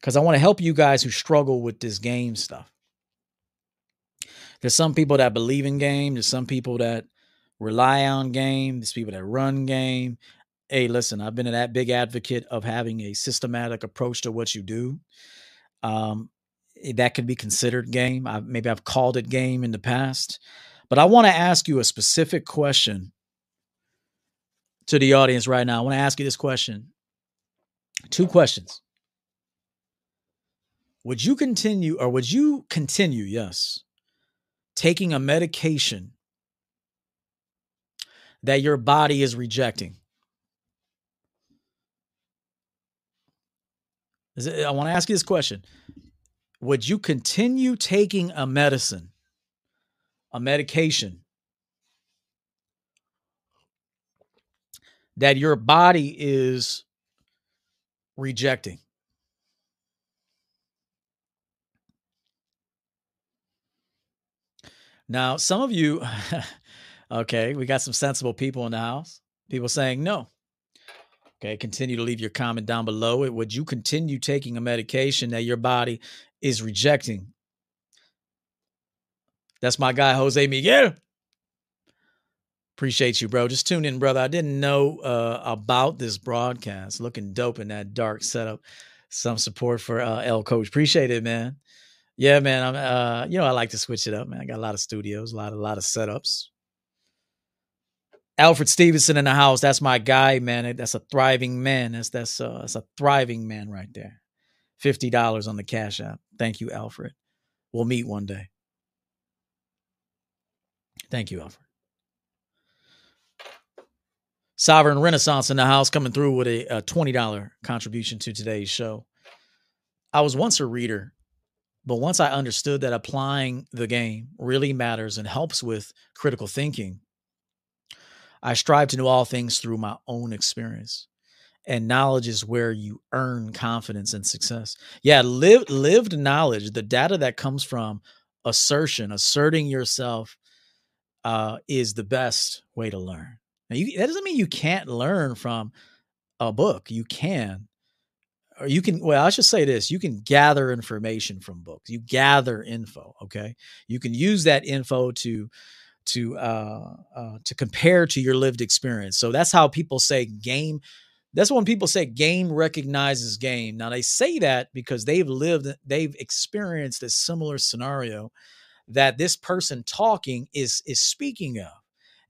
because I want to help you guys who struggle with this game stuff. There's some people that believe in game. There's some people that rely on game. There's people that run game. Hey, listen, I've been a that big advocate of having a systematic approach to what you do. Um, eh, that could be considered game. I, maybe I've called it game in the past, but I want to ask you a specific question to the audience right now. I want to ask you this question. Two questions. Would you continue, or would you continue, yes, taking a medication that your body is rejecting? I want to ask you this question. Would you continue taking a medicine, a medication that your body is rejecting? Now, some of you, [laughs] okay, we got some sensible people in the house. People saying no. Okay, continue to leave your comment down below it. Would you continue taking a medication that your body is rejecting? That's my guy, Jose Miguel. Appreciate you, bro. Just tune in, brother. I didn't know uh, about this broadcast. Looking dope in that dark setup. Some support for uh, L Coach. Appreciate it, man. Yeah, man. I'm. Uh, you know, I like to switch it up, man. I got a lot of studios, a lot, a lot of setups. Alfred Stevenson in the house. That's my guy, man. That's a thriving man. That's that's uh, that's a thriving man right there. Fifty dollars on the Cash App. Thank you, Alfred. We'll meet one day. Thank you, Alfred. Sovereign Renaissance in the house coming through with a, a $20 contribution to today's show. I was once a reader, but once I understood that applying the game really matters and helps with critical thinking, I strive to know all things through my own experience. And knowledge is where you earn confidence and success. Yeah, live, lived knowledge, the data that comes from assertion, asserting yourself, uh, is the best way to learn. Now, you, that doesn't mean you can't learn from a book. You can, or you can. Well, I should say this: you can gather information from books. You gather info. Okay, you can use that info to to uh, uh, to compare to your lived experience. So that's how people say game. That's when people say game recognizes game. Now they say that because they've lived, they've experienced a similar scenario that this person talking is is speaking of,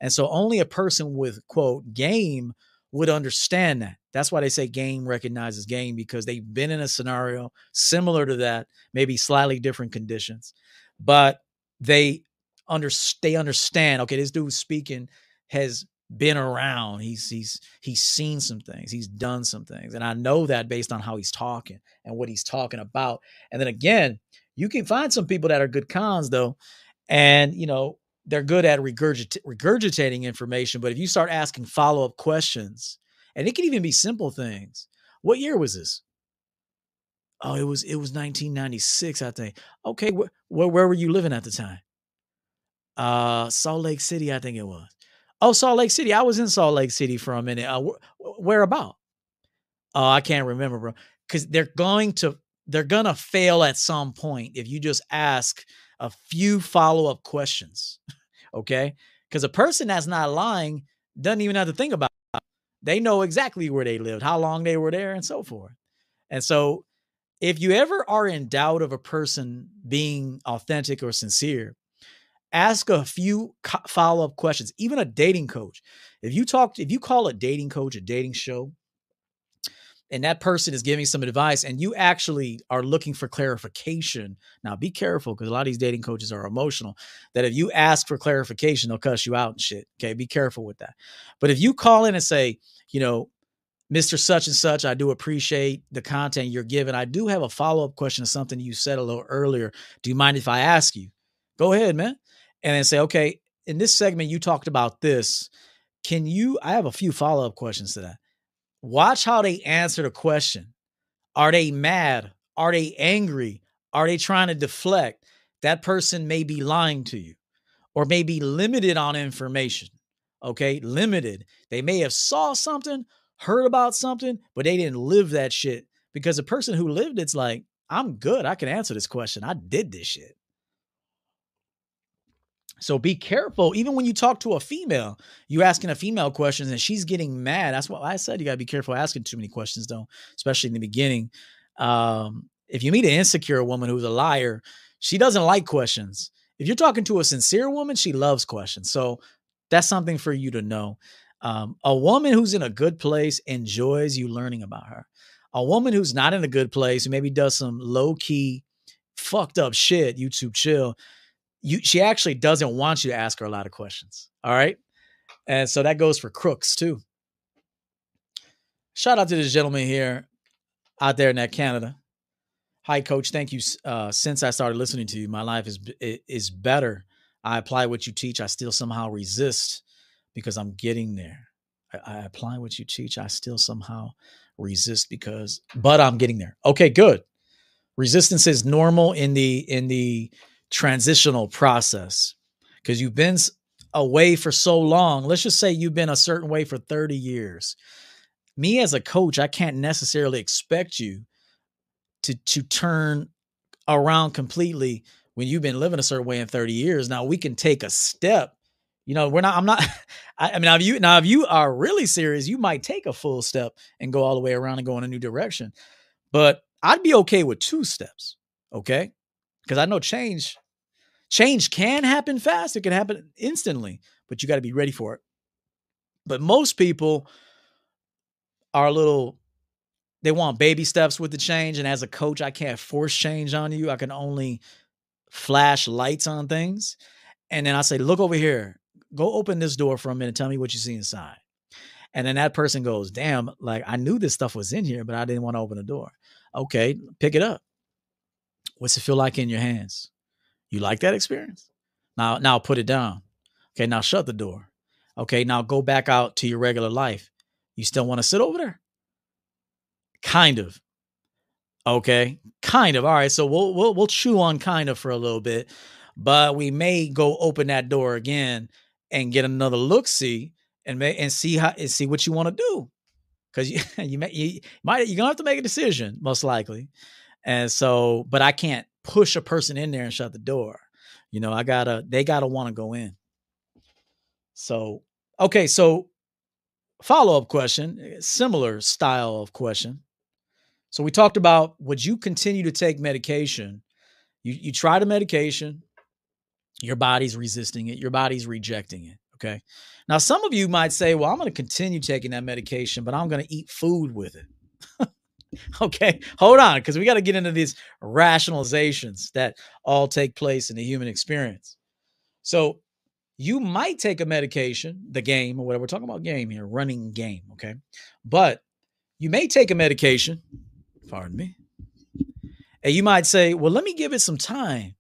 and so only a person with quote game would understand that. That's why they say game recognizes game because they've been in a scenario similar to that, maybe slightly different conditions, but they under they understand. Okay, this dude speaking has been around. He's he's he's seen some things. He's done some things, and I know that based on how he's talking and what he's talking about. And then again, you can find some people that are good cons though, and you know they're good at regurgit- regurgitating information. But if you start asking follow up questions, and it can even be simple things. What year was this? Oh, it was it was 1996, I think. Okay, wh- where where were you living at the time? uh Salt Lake City, I think it was. Oh, Salt Lake City. I was in Salt Lake City for a minute. Uh, wh- where about? Oh, I can't remember, bro. Because they're going to they're gonna fail at some point if you just ask a few follow up questions. okay, because a person that's not lying doesn't even have to think about. It. They know exactly where they lived, how long they were there, and so forth. And so, if you ever are in doubt of a person being authentic or sincere, ask a few follow-up questions even a dating coach if you talk if you call a dating coach a dating show and that person is giving some advice and you actually are looking for clarification now be careful because a lot of these dating coaches are emotional that if you ask for clarification they'll cuss you out and shit okay be careful with that but if you call in and say you know mr such and such i do appreciate the content you're giving i do have a follow-up question to something you said a little earlier do you mind if i ask you go ahead man and then say, okay, in this segment, you talked about this. Can you? I have a few follow up questions to that. Watch how they answer the question. Are they mad? Are they angry? Are they trying to deflect? That person may be lying to you or may be limited on information. Okay, limited. They may have saw something, heard about something, but they didn't live that shit because the person who lived it's like, I'm good. I can answer this question. I did this shit. So be careful. Even when you talk to a female, you asking a female questions and she's getting mad. That's what I said. You gotta be careful asking too many questions, though, especially in the beginning. Um, if you meet an insecure woman who's a liar, she doesn't like questions. If you're talking to a sincere woman, she loves questions. So that's something for you to know. Um, a woman who's in a good place enjoys you learning about her. A woman who's not in a good place, who maybe does some low key, fucked up shit, YouTube chill, you she actually doesn't want you to ask her a lot of questions. All right. And so that goes for crooks too. Shout out to this gentleman here out there in that Canada. Hi, coach. Thank you. Uh, since I started listening to you, my life is is better. I apply what you teach. I still somehow resist because I'm getting there. I, I apply what you teach. I still somehow resist because, but I'm getting there. Okay, good. Resistance is normal in the in the transitional process because you've been away for so long. Let's just say you've been a certain way for 30 years. Me as a coach, I can't necessarily expect you to to turn around completely when you've been living a certain way in 30 years. Now we can take a step. You know, we're not, I'm not, [laughs] I, I mean, now if you, now if you are really serious, you might take a full step and go all the way around and go in a new direction. But I'd be okay with two steps. Okay. Because I know change, change can happen fast. It can happen instantly, but you got to be ready for it. But most people are a little they want baby steps with the change and as a coach i can't force change on you i can only flash lights on things and then i say look over here go open this door for a minute tell me what you see inside and then that person goes damn like i knew this stuff was in here but i didn't want to open the door okay pick it up what's it feel like in your hands you like that experience now now put it down okay now shut the door okay now go back out to your regular life you still want to sit over there Kind of. Okay. Kind of. All right. So we'll we'll we'll chew on kind of for a little bit, but we may go open that door again and get another look see and may, and see how and see what you want to do. Cause you [laughs] you, may, you might you're gonna have to make a decision, most likely. And so, but I can't push a person in there and shut the door. You know, I gotta they gotta want to go in. So okay, so follow up question, eh, similar style of question. So we talked about would you continue to take medication? You you try the medication, your body's resisting it, your body's rejecting it. Okay. Now, some of you might say, well, I'm going to continue taking that medication, but I'm going to eat food with it. [laughs] [laughs] okay. Hold on, because we got to get into these rationalizations that all take place in the human experience. So you might take a medication, the game or whatever. We're talking about game here, running game. Okay. But you may take a medication Pardon me. And you might say, well, let me give it some time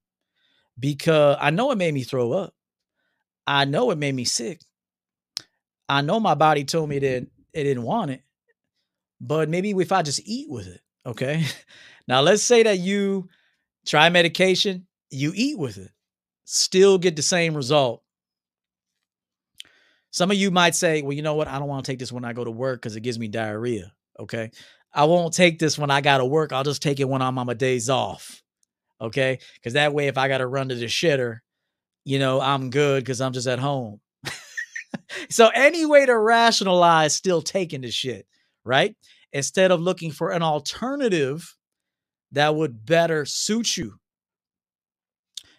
because I know it made me throw up. I know it made me sick. I know my body told me that it didn't want it, but maybe if I just eat with it, okay? [laughs] Now, let's say that you try medication, you eat with it, still get the same result. Some of you might say, well, you know what? I don't want to take this when I go to work because it gives me diarrhea, okay? I won't take this when I got to work. I'll just take it when I'm on my days off. Okay. Cause that way, if I got to run to the shitter, you know, I'm good because I'm just at home. [laughs] so, any way to rationalize still taking the shit, right? Instead of looking for an alternative that would better suit you.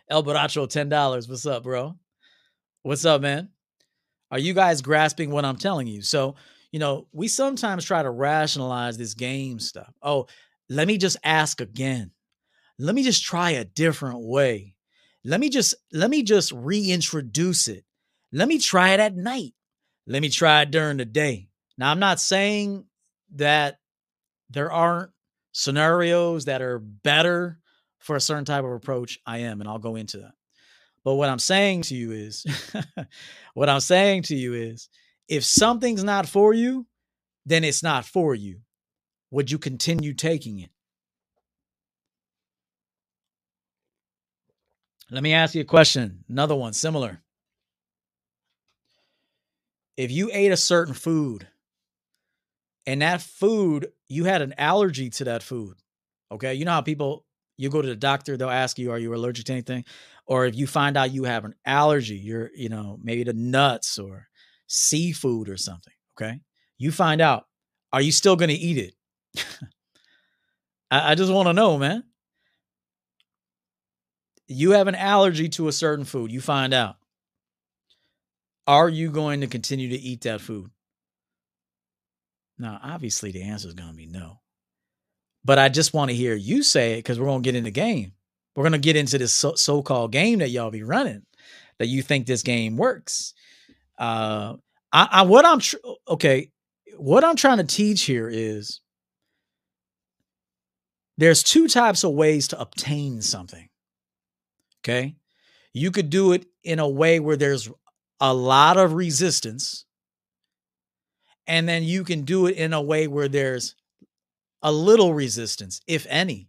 El Baracho, $10. What's up, bro? What's up, man? Are you guys grasping what I'm telling you? So, you know, we sometimes try to rationalize this game stuff. Oh, let me just ask again. Let me just try a different way. Let me just let me just reintroduce it. Let me try it at night. Let me try it during the day. Now, I'm not saying that there aren't scenarios that are better for a certain type of approach. I am, and I'll go into that. But what I'm saying to you is, [laughs] what I'm saying to you is, if something's not for you, then it's not for you. Would you continue taking it? Let me ask you a question. Another one, similar. If you ate a certain food and that food, you had an allergy to that food, okay? You know how people, you go to the doctor, they'll ask you, are you allergic to anything? Or if you find out you have an allergy, you're, you know, maybe to nuts or seafood or something, okay? You find out, are you still going to eat it? [laughs] I, I just want to know, man. You have an allergy to a certain food, you find out. Are you going to continue to eat that food? Now, obviously, the answer is going to be no. But I just want to hear you say it because we're going to get in the game. We're going to get into this so called game that y'all be running, that you think this game works. Uh, I, I what I'm tr- okay, what I'm trying to teach here is there's two types of ways to obtain something. Okay, you could do it in a way where there's a lot of resistance, and then you can do it in a way where there's a little resistance, if any.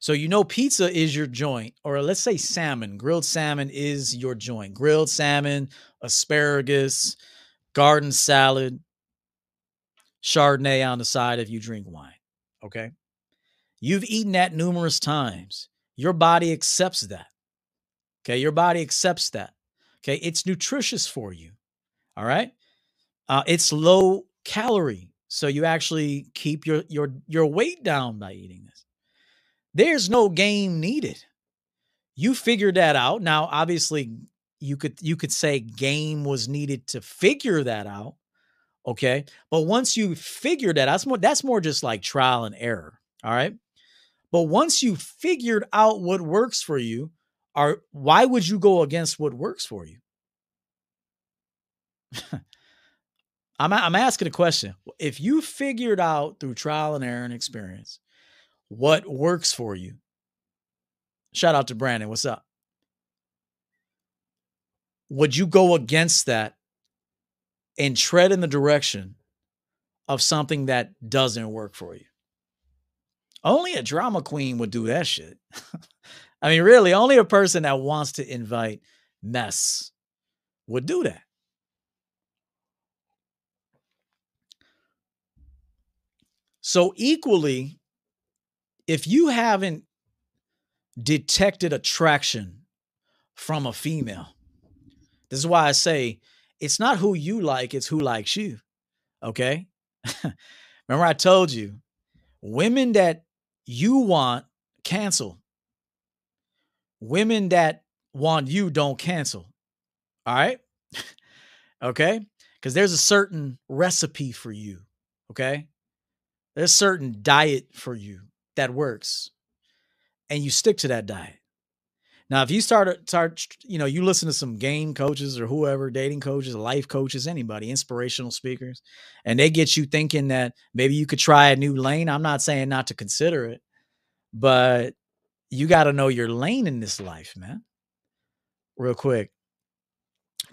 So you know pizza is your joint, or let's say salmon, grilled salmon is your joint. Grilled salmon, asparagus, garden salad, Chardonnay on the side if you drink wine. Okay. You've eaten that numerous times. Your body accepts that. Okay. Your body accepts that. Okay. It's nutritious for you. All right. Uh, it's low calorie. So you actually keep your your your weight down by eating this. There's no game needed. You figured that out. Now, obviously, you could you could say game was needed to figure that out. Okay. But once you figure that, that's more that's more just like trial and error. All right. But once you figured out what works for you, are why would you go against what works for you? [laughs] I'm, I'm asking a question. If you figured out through trial and error and experience what works for you, shout out to Brandon. What's up? Would you go against that and tread in the direction of something that doesn't work for you? Only a drama queen would do that shit. [laughs] I mean, really, only a person that wants to invite mess would do that. So, equally, if you haven't detected attraction from a female, this is why I say it's not who you like, it's who likes you. Okay. [laughs] Remember, I told you women that you want cancel, women that want you don't cancel. All right. [laughs] okay. Because there's a certain recipe for you. Okay. There's a certain diet for you that works, and you stick to that diet. Now, if you start start, you know, you listen to some game coaches or whoever, dating coaches, life coaches, anybody, inspirational speakers, and they get you thinking that maybe you could try a new lane. I'm not saying not to consider it, but you got to know your lane in this life, man. Real quick,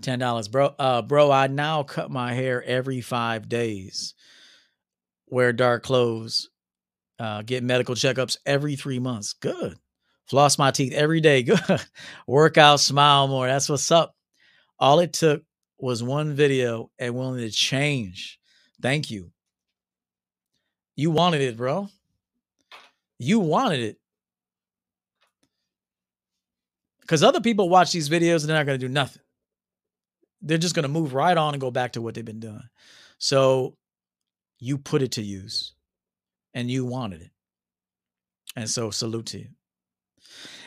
ten dollars, bro. Uh, bro, I now cut my hair every five days wear dark clothes, uh, get medical checkups every three months. Good. Floss my teeth every day. [laughs] Good. Work out, smile more. That's what's up. All it took was one video and willing to change. Thank you. You wanted it, bro. You wanted it. Because other people watch these videos and they're not going to do nothing. They're just going to move right on and go back to what they've been doing. So you put it to use and you wanted it. And so salute to you.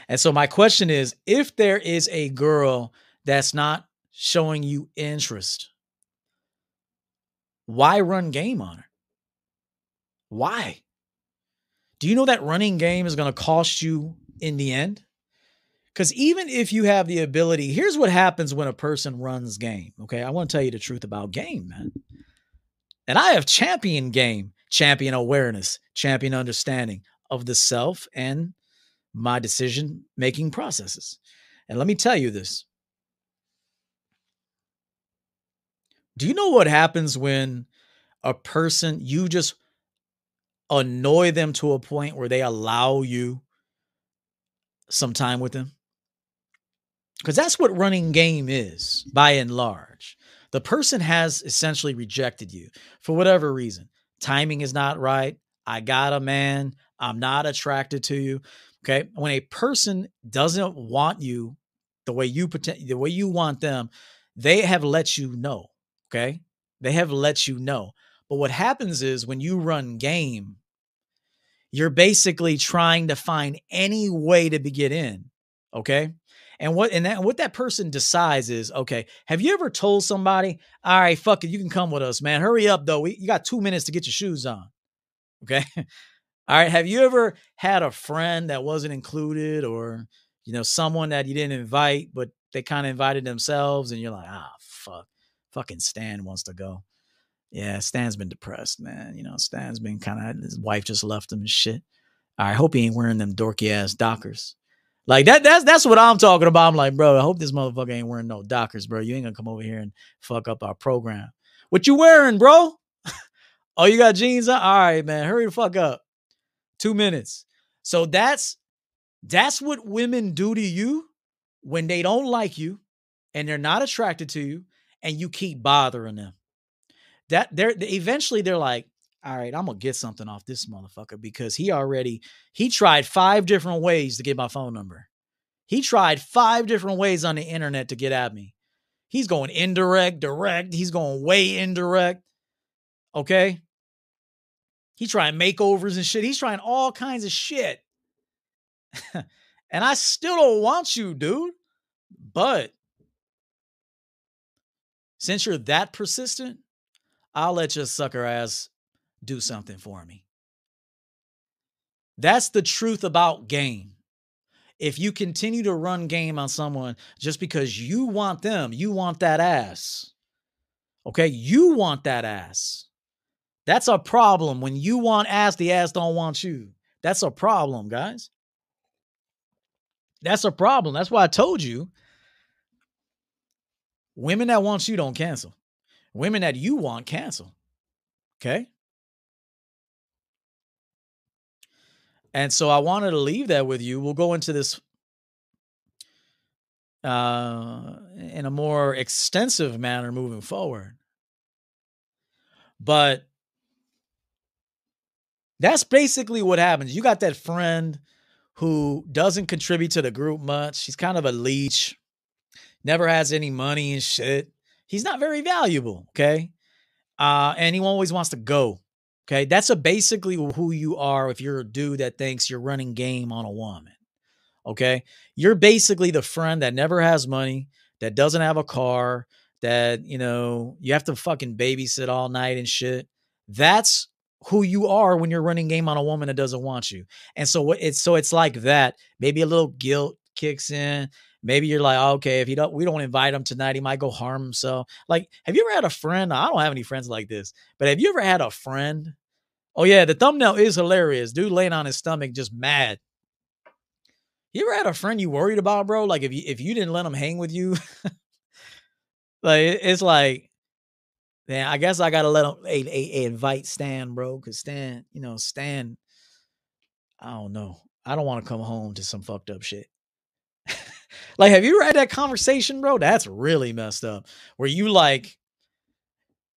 And so my question is if there is a girl that's not showing you interest, why run game on her? Why? Do you know that running game is going to cost you in the end? Because even if you have the ability, here's what happens when a person runs game. Okay. I want to tell you the truth about game, man. And I have champion game, champion awareness, champion understanding of the self and my decision making processes. And let me tell you this. Do you know what happens when a person, you just annoy them to a point where they allow you some time with them? Because that's what running game is by and large. The person has essentially rejected you for whatever reason. Timing is not right. I got a man. I'm not attracted to you. Okay. When a person doesn't want you the way you pretend, the way you want them, they have let you know. Okay. They have let you know. But what happens is when you run game, you're basically trying to find any way to get in. Okay. And what and that what that person decides is okay. Have you ever told somebody, "All right, fuck it, you can come with us, man. Hurry up, though. We, you got two minutes to get your shoes on." Okay. [laughs] All right. Have you ever had a friend that wasn't included, or you know someone that you didn't invite, but they kind of invited themselves, and you're like, "Ah, fuck, fucking Stan wants to go." Yeah, Stan's been depressed, man. You know, Stan's been kind of his wife just left him and shit. I hope he ain't wearing them dorky ass Dockers. Like that, that's that's what I'm talking about. I'm like, bro, I hope this motherfucker ain't wearing no Dockers, bro. You ain't gonna come over here and fuck up our program. What you wearing, bro? [laughs] oh, you got jeans on? All right, man. Hurry the fuck up. Two minutes. So that's that's what women do to you when they don't like you and they're not attracted to you and you keep bothering them. That they're eventually they're like, all right, I'm gonna get something off this motherfucker because he already he tried five different ways to get my phone number. He tried five different ways on the internet to get at me. He's going indirect, direct. He's going way indirect. Okay. He trying makeovers and shit. He's trying all kinds of shit. [laughs] and I still don't want you, dude. But since you're that persistent, I'll let your sucker ass do something for me. That's the truth about game. If you continue to run game on someone just because you want them, you want that ass. Okay, you want that ass. That's a problem. When you want ass, the ass don't want you. That's a problem, guys. That's a problem. That's why I told you women that want you don't cancel. Women that you want cancel. Okay? And so I wanted to leave that with you. We'll go into this uh, in a more extensive manner moving forward. But that's basically what happens. You got that friend who doesn't contribute to the group much. He's kind of a leech, never has any money and shit. He's not very valuable, okay? Uh, and he always wants to go. Okay. That's a basically who you are if you're a dude that thinks you're running game on a woman. Okay. You're basically the friend that never has money, that doesn't have a car, that, you know, you have to fucking babysit all night and shit. That's who you are when you're running game on a woman that doesn't want you. And so it's so it's like that. Maybe a little guilt kicks in. Maybe you're like, oh, okay, if you don't, we don't invite him tonight, he might go harm himself. Like, have you ever had a friend? I don't have any friends like this, but have you ever had a friend? Oh yeah, the thumbnail is hilarious. Dude laying on his stomach, just mad. You ever had a friend you worried about, bro? Like if you if you didn't let him hang with you, [laughs] like it's like, man, I guess I gotta let him a, a, a invite Stan, bro, because Stan, you know, Stan, I don't know. I don't want to come home to some fucked up shit. [laughs] Like, have you had that conversation, bro? That's really messed up. Where you like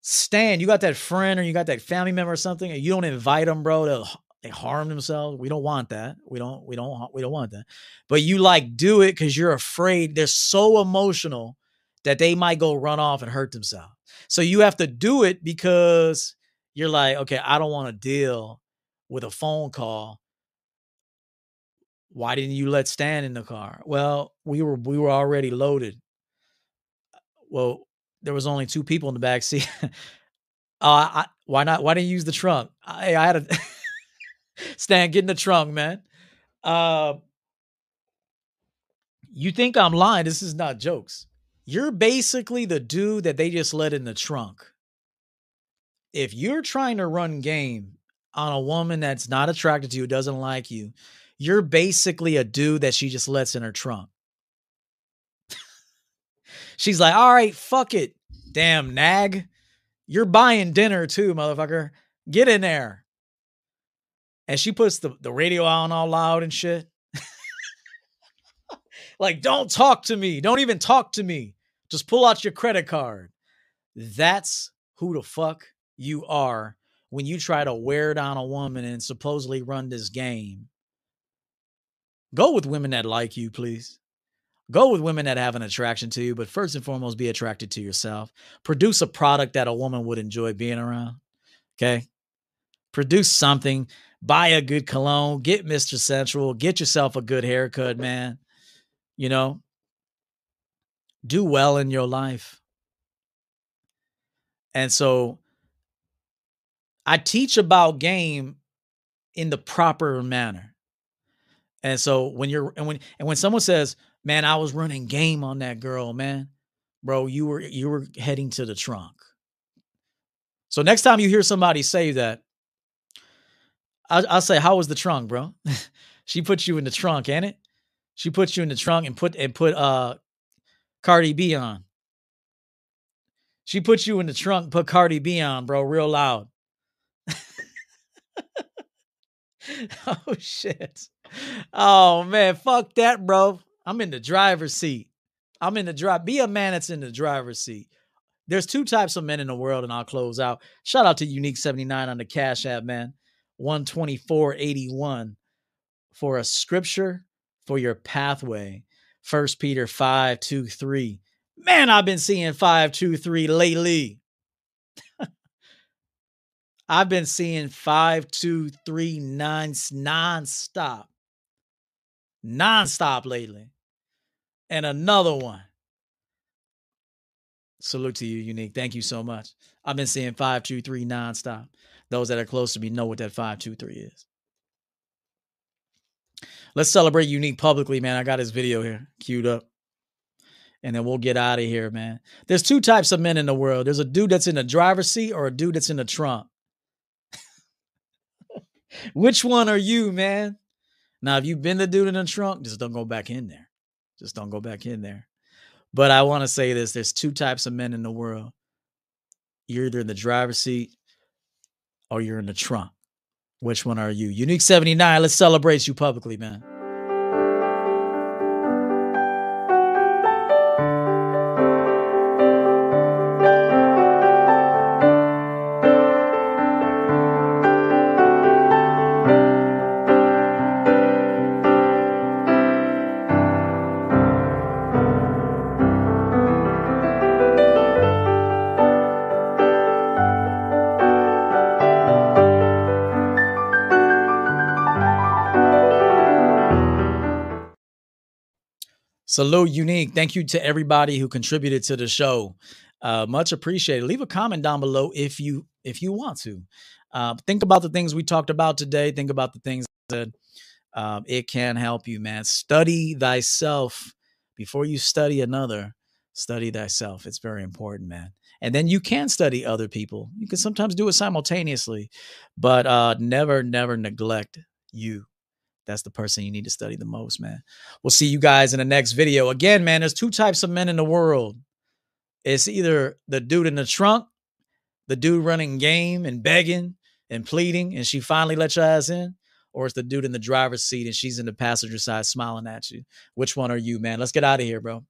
stand, you got that friend or you got that family member or something, and you don't invite them, bro, to they harm themselves. We don't want that. We don't, we don't, we don't want that. But you like do it because you're afraid they're so emotional that they might go run off and hurt themselves. So you have to do it because you're like, okay, I don't want to deal with a phone call why didn't you let Stan in the car? Well, we were we were already loaded. Well, there was only two people in the back seat. [laughs] uh, I, why not? Why didn't you use the trunk? I, I had a [laughs] Stan get in the trunk, man. Uh, you think I'm lying? This is not jokes. You're basically the dude that they just let in the trunk. If you're trying to run game on a woman that's not attracted to you, doesn't like you, you're basically a dude that she just lets in her trunk. She's like, all right, fuck it. Damn nag. You're buying dinner too, motherfucker. Get in there. And she puts the, the radio on all loud and shit. [laughs] like, don't talk to me. Don't even talk to me. Just pull out your credit card. That's who the fuck you are when you try to wear down a woman and supposedly run this game Go with women that like you, please. Go with women that have an attraction to you, but first and foremost, be attracted to yourself. Produce a product that a woman would enjoy being around. Okay. Produce something. Buy a good cologne. Get Mr. Sensual. Get yourself a good haircut, man. You know, do well in your life. And so I teach about game in the proper manner. And so when you're and when and when someone says, "Man, I was running game on that girl, man," bro, you were you were heading to the trunk. So next time you hear somebody say that, I'll, I'll say, "How was the trunk, bro?" [laughs] she put you in the trunk, ain't it? She put you in the trunk and put and put uh Cardi B on. She put you in the trunk, put Cardi B on, bro, real loud. [laughs] oh shit. Oh man, fuck that, bro. I'm in the driver's seat. I'm in the drive. Be a man that's in the driver's seat. There's two types of men in the world, and I'll close out. Shout out to Unique 79 on the Cash App, man. 12481 for a scripture for your pathway. First Peter 5 2 3. Man, I've been seeing 5 2 3 lately. [laughs] I've been seeing 5 2 3 9 nonstop. Nonstop lately. And another one. Salute to you, Unique. Thank you so much. I've been seeing 523 nonstop. Those that are close to me know what that 523 is. Let's celebrate Unique publicly, man. I got his video here queued up. And then we'll get out of here, man. There's two types of men in the world. There's a dude that's in the driver's seat or a dude that's in the trunk. [laughs] Which one are you, man? Now, if you've been the dude in the trunk, just don't go back in there. Just don't go back in there. But I want to say this there's two types of men in the world. You're either in the driver's seat or you're in the trunk. Which one are you? Unique 79, let's celebrate you publicly, man. Salute, unique. Thank you to everybody who contributed to the show. Uh, much appreciated. Leave a comment down below if you if you want to. Uh, think about the things we talked about today. Think about the things that um, it can help you, man. Study thyself before you study another. Study thyself. It's very important, man. And then you can study other people. You can sometimes do it simultaneously, but uh, never, never neglect you that's the person you need to study the most, man. We'll see you guys in the next video. Again, man, there's two types of men in the world. It's either the dude in the trunk, the dude running game and begging and pleading, and she finally let your ass in, or it's the dude in the driver's seat and she's in the passenger side smiling at you. Which one are you, man? Let's get out of here, bro.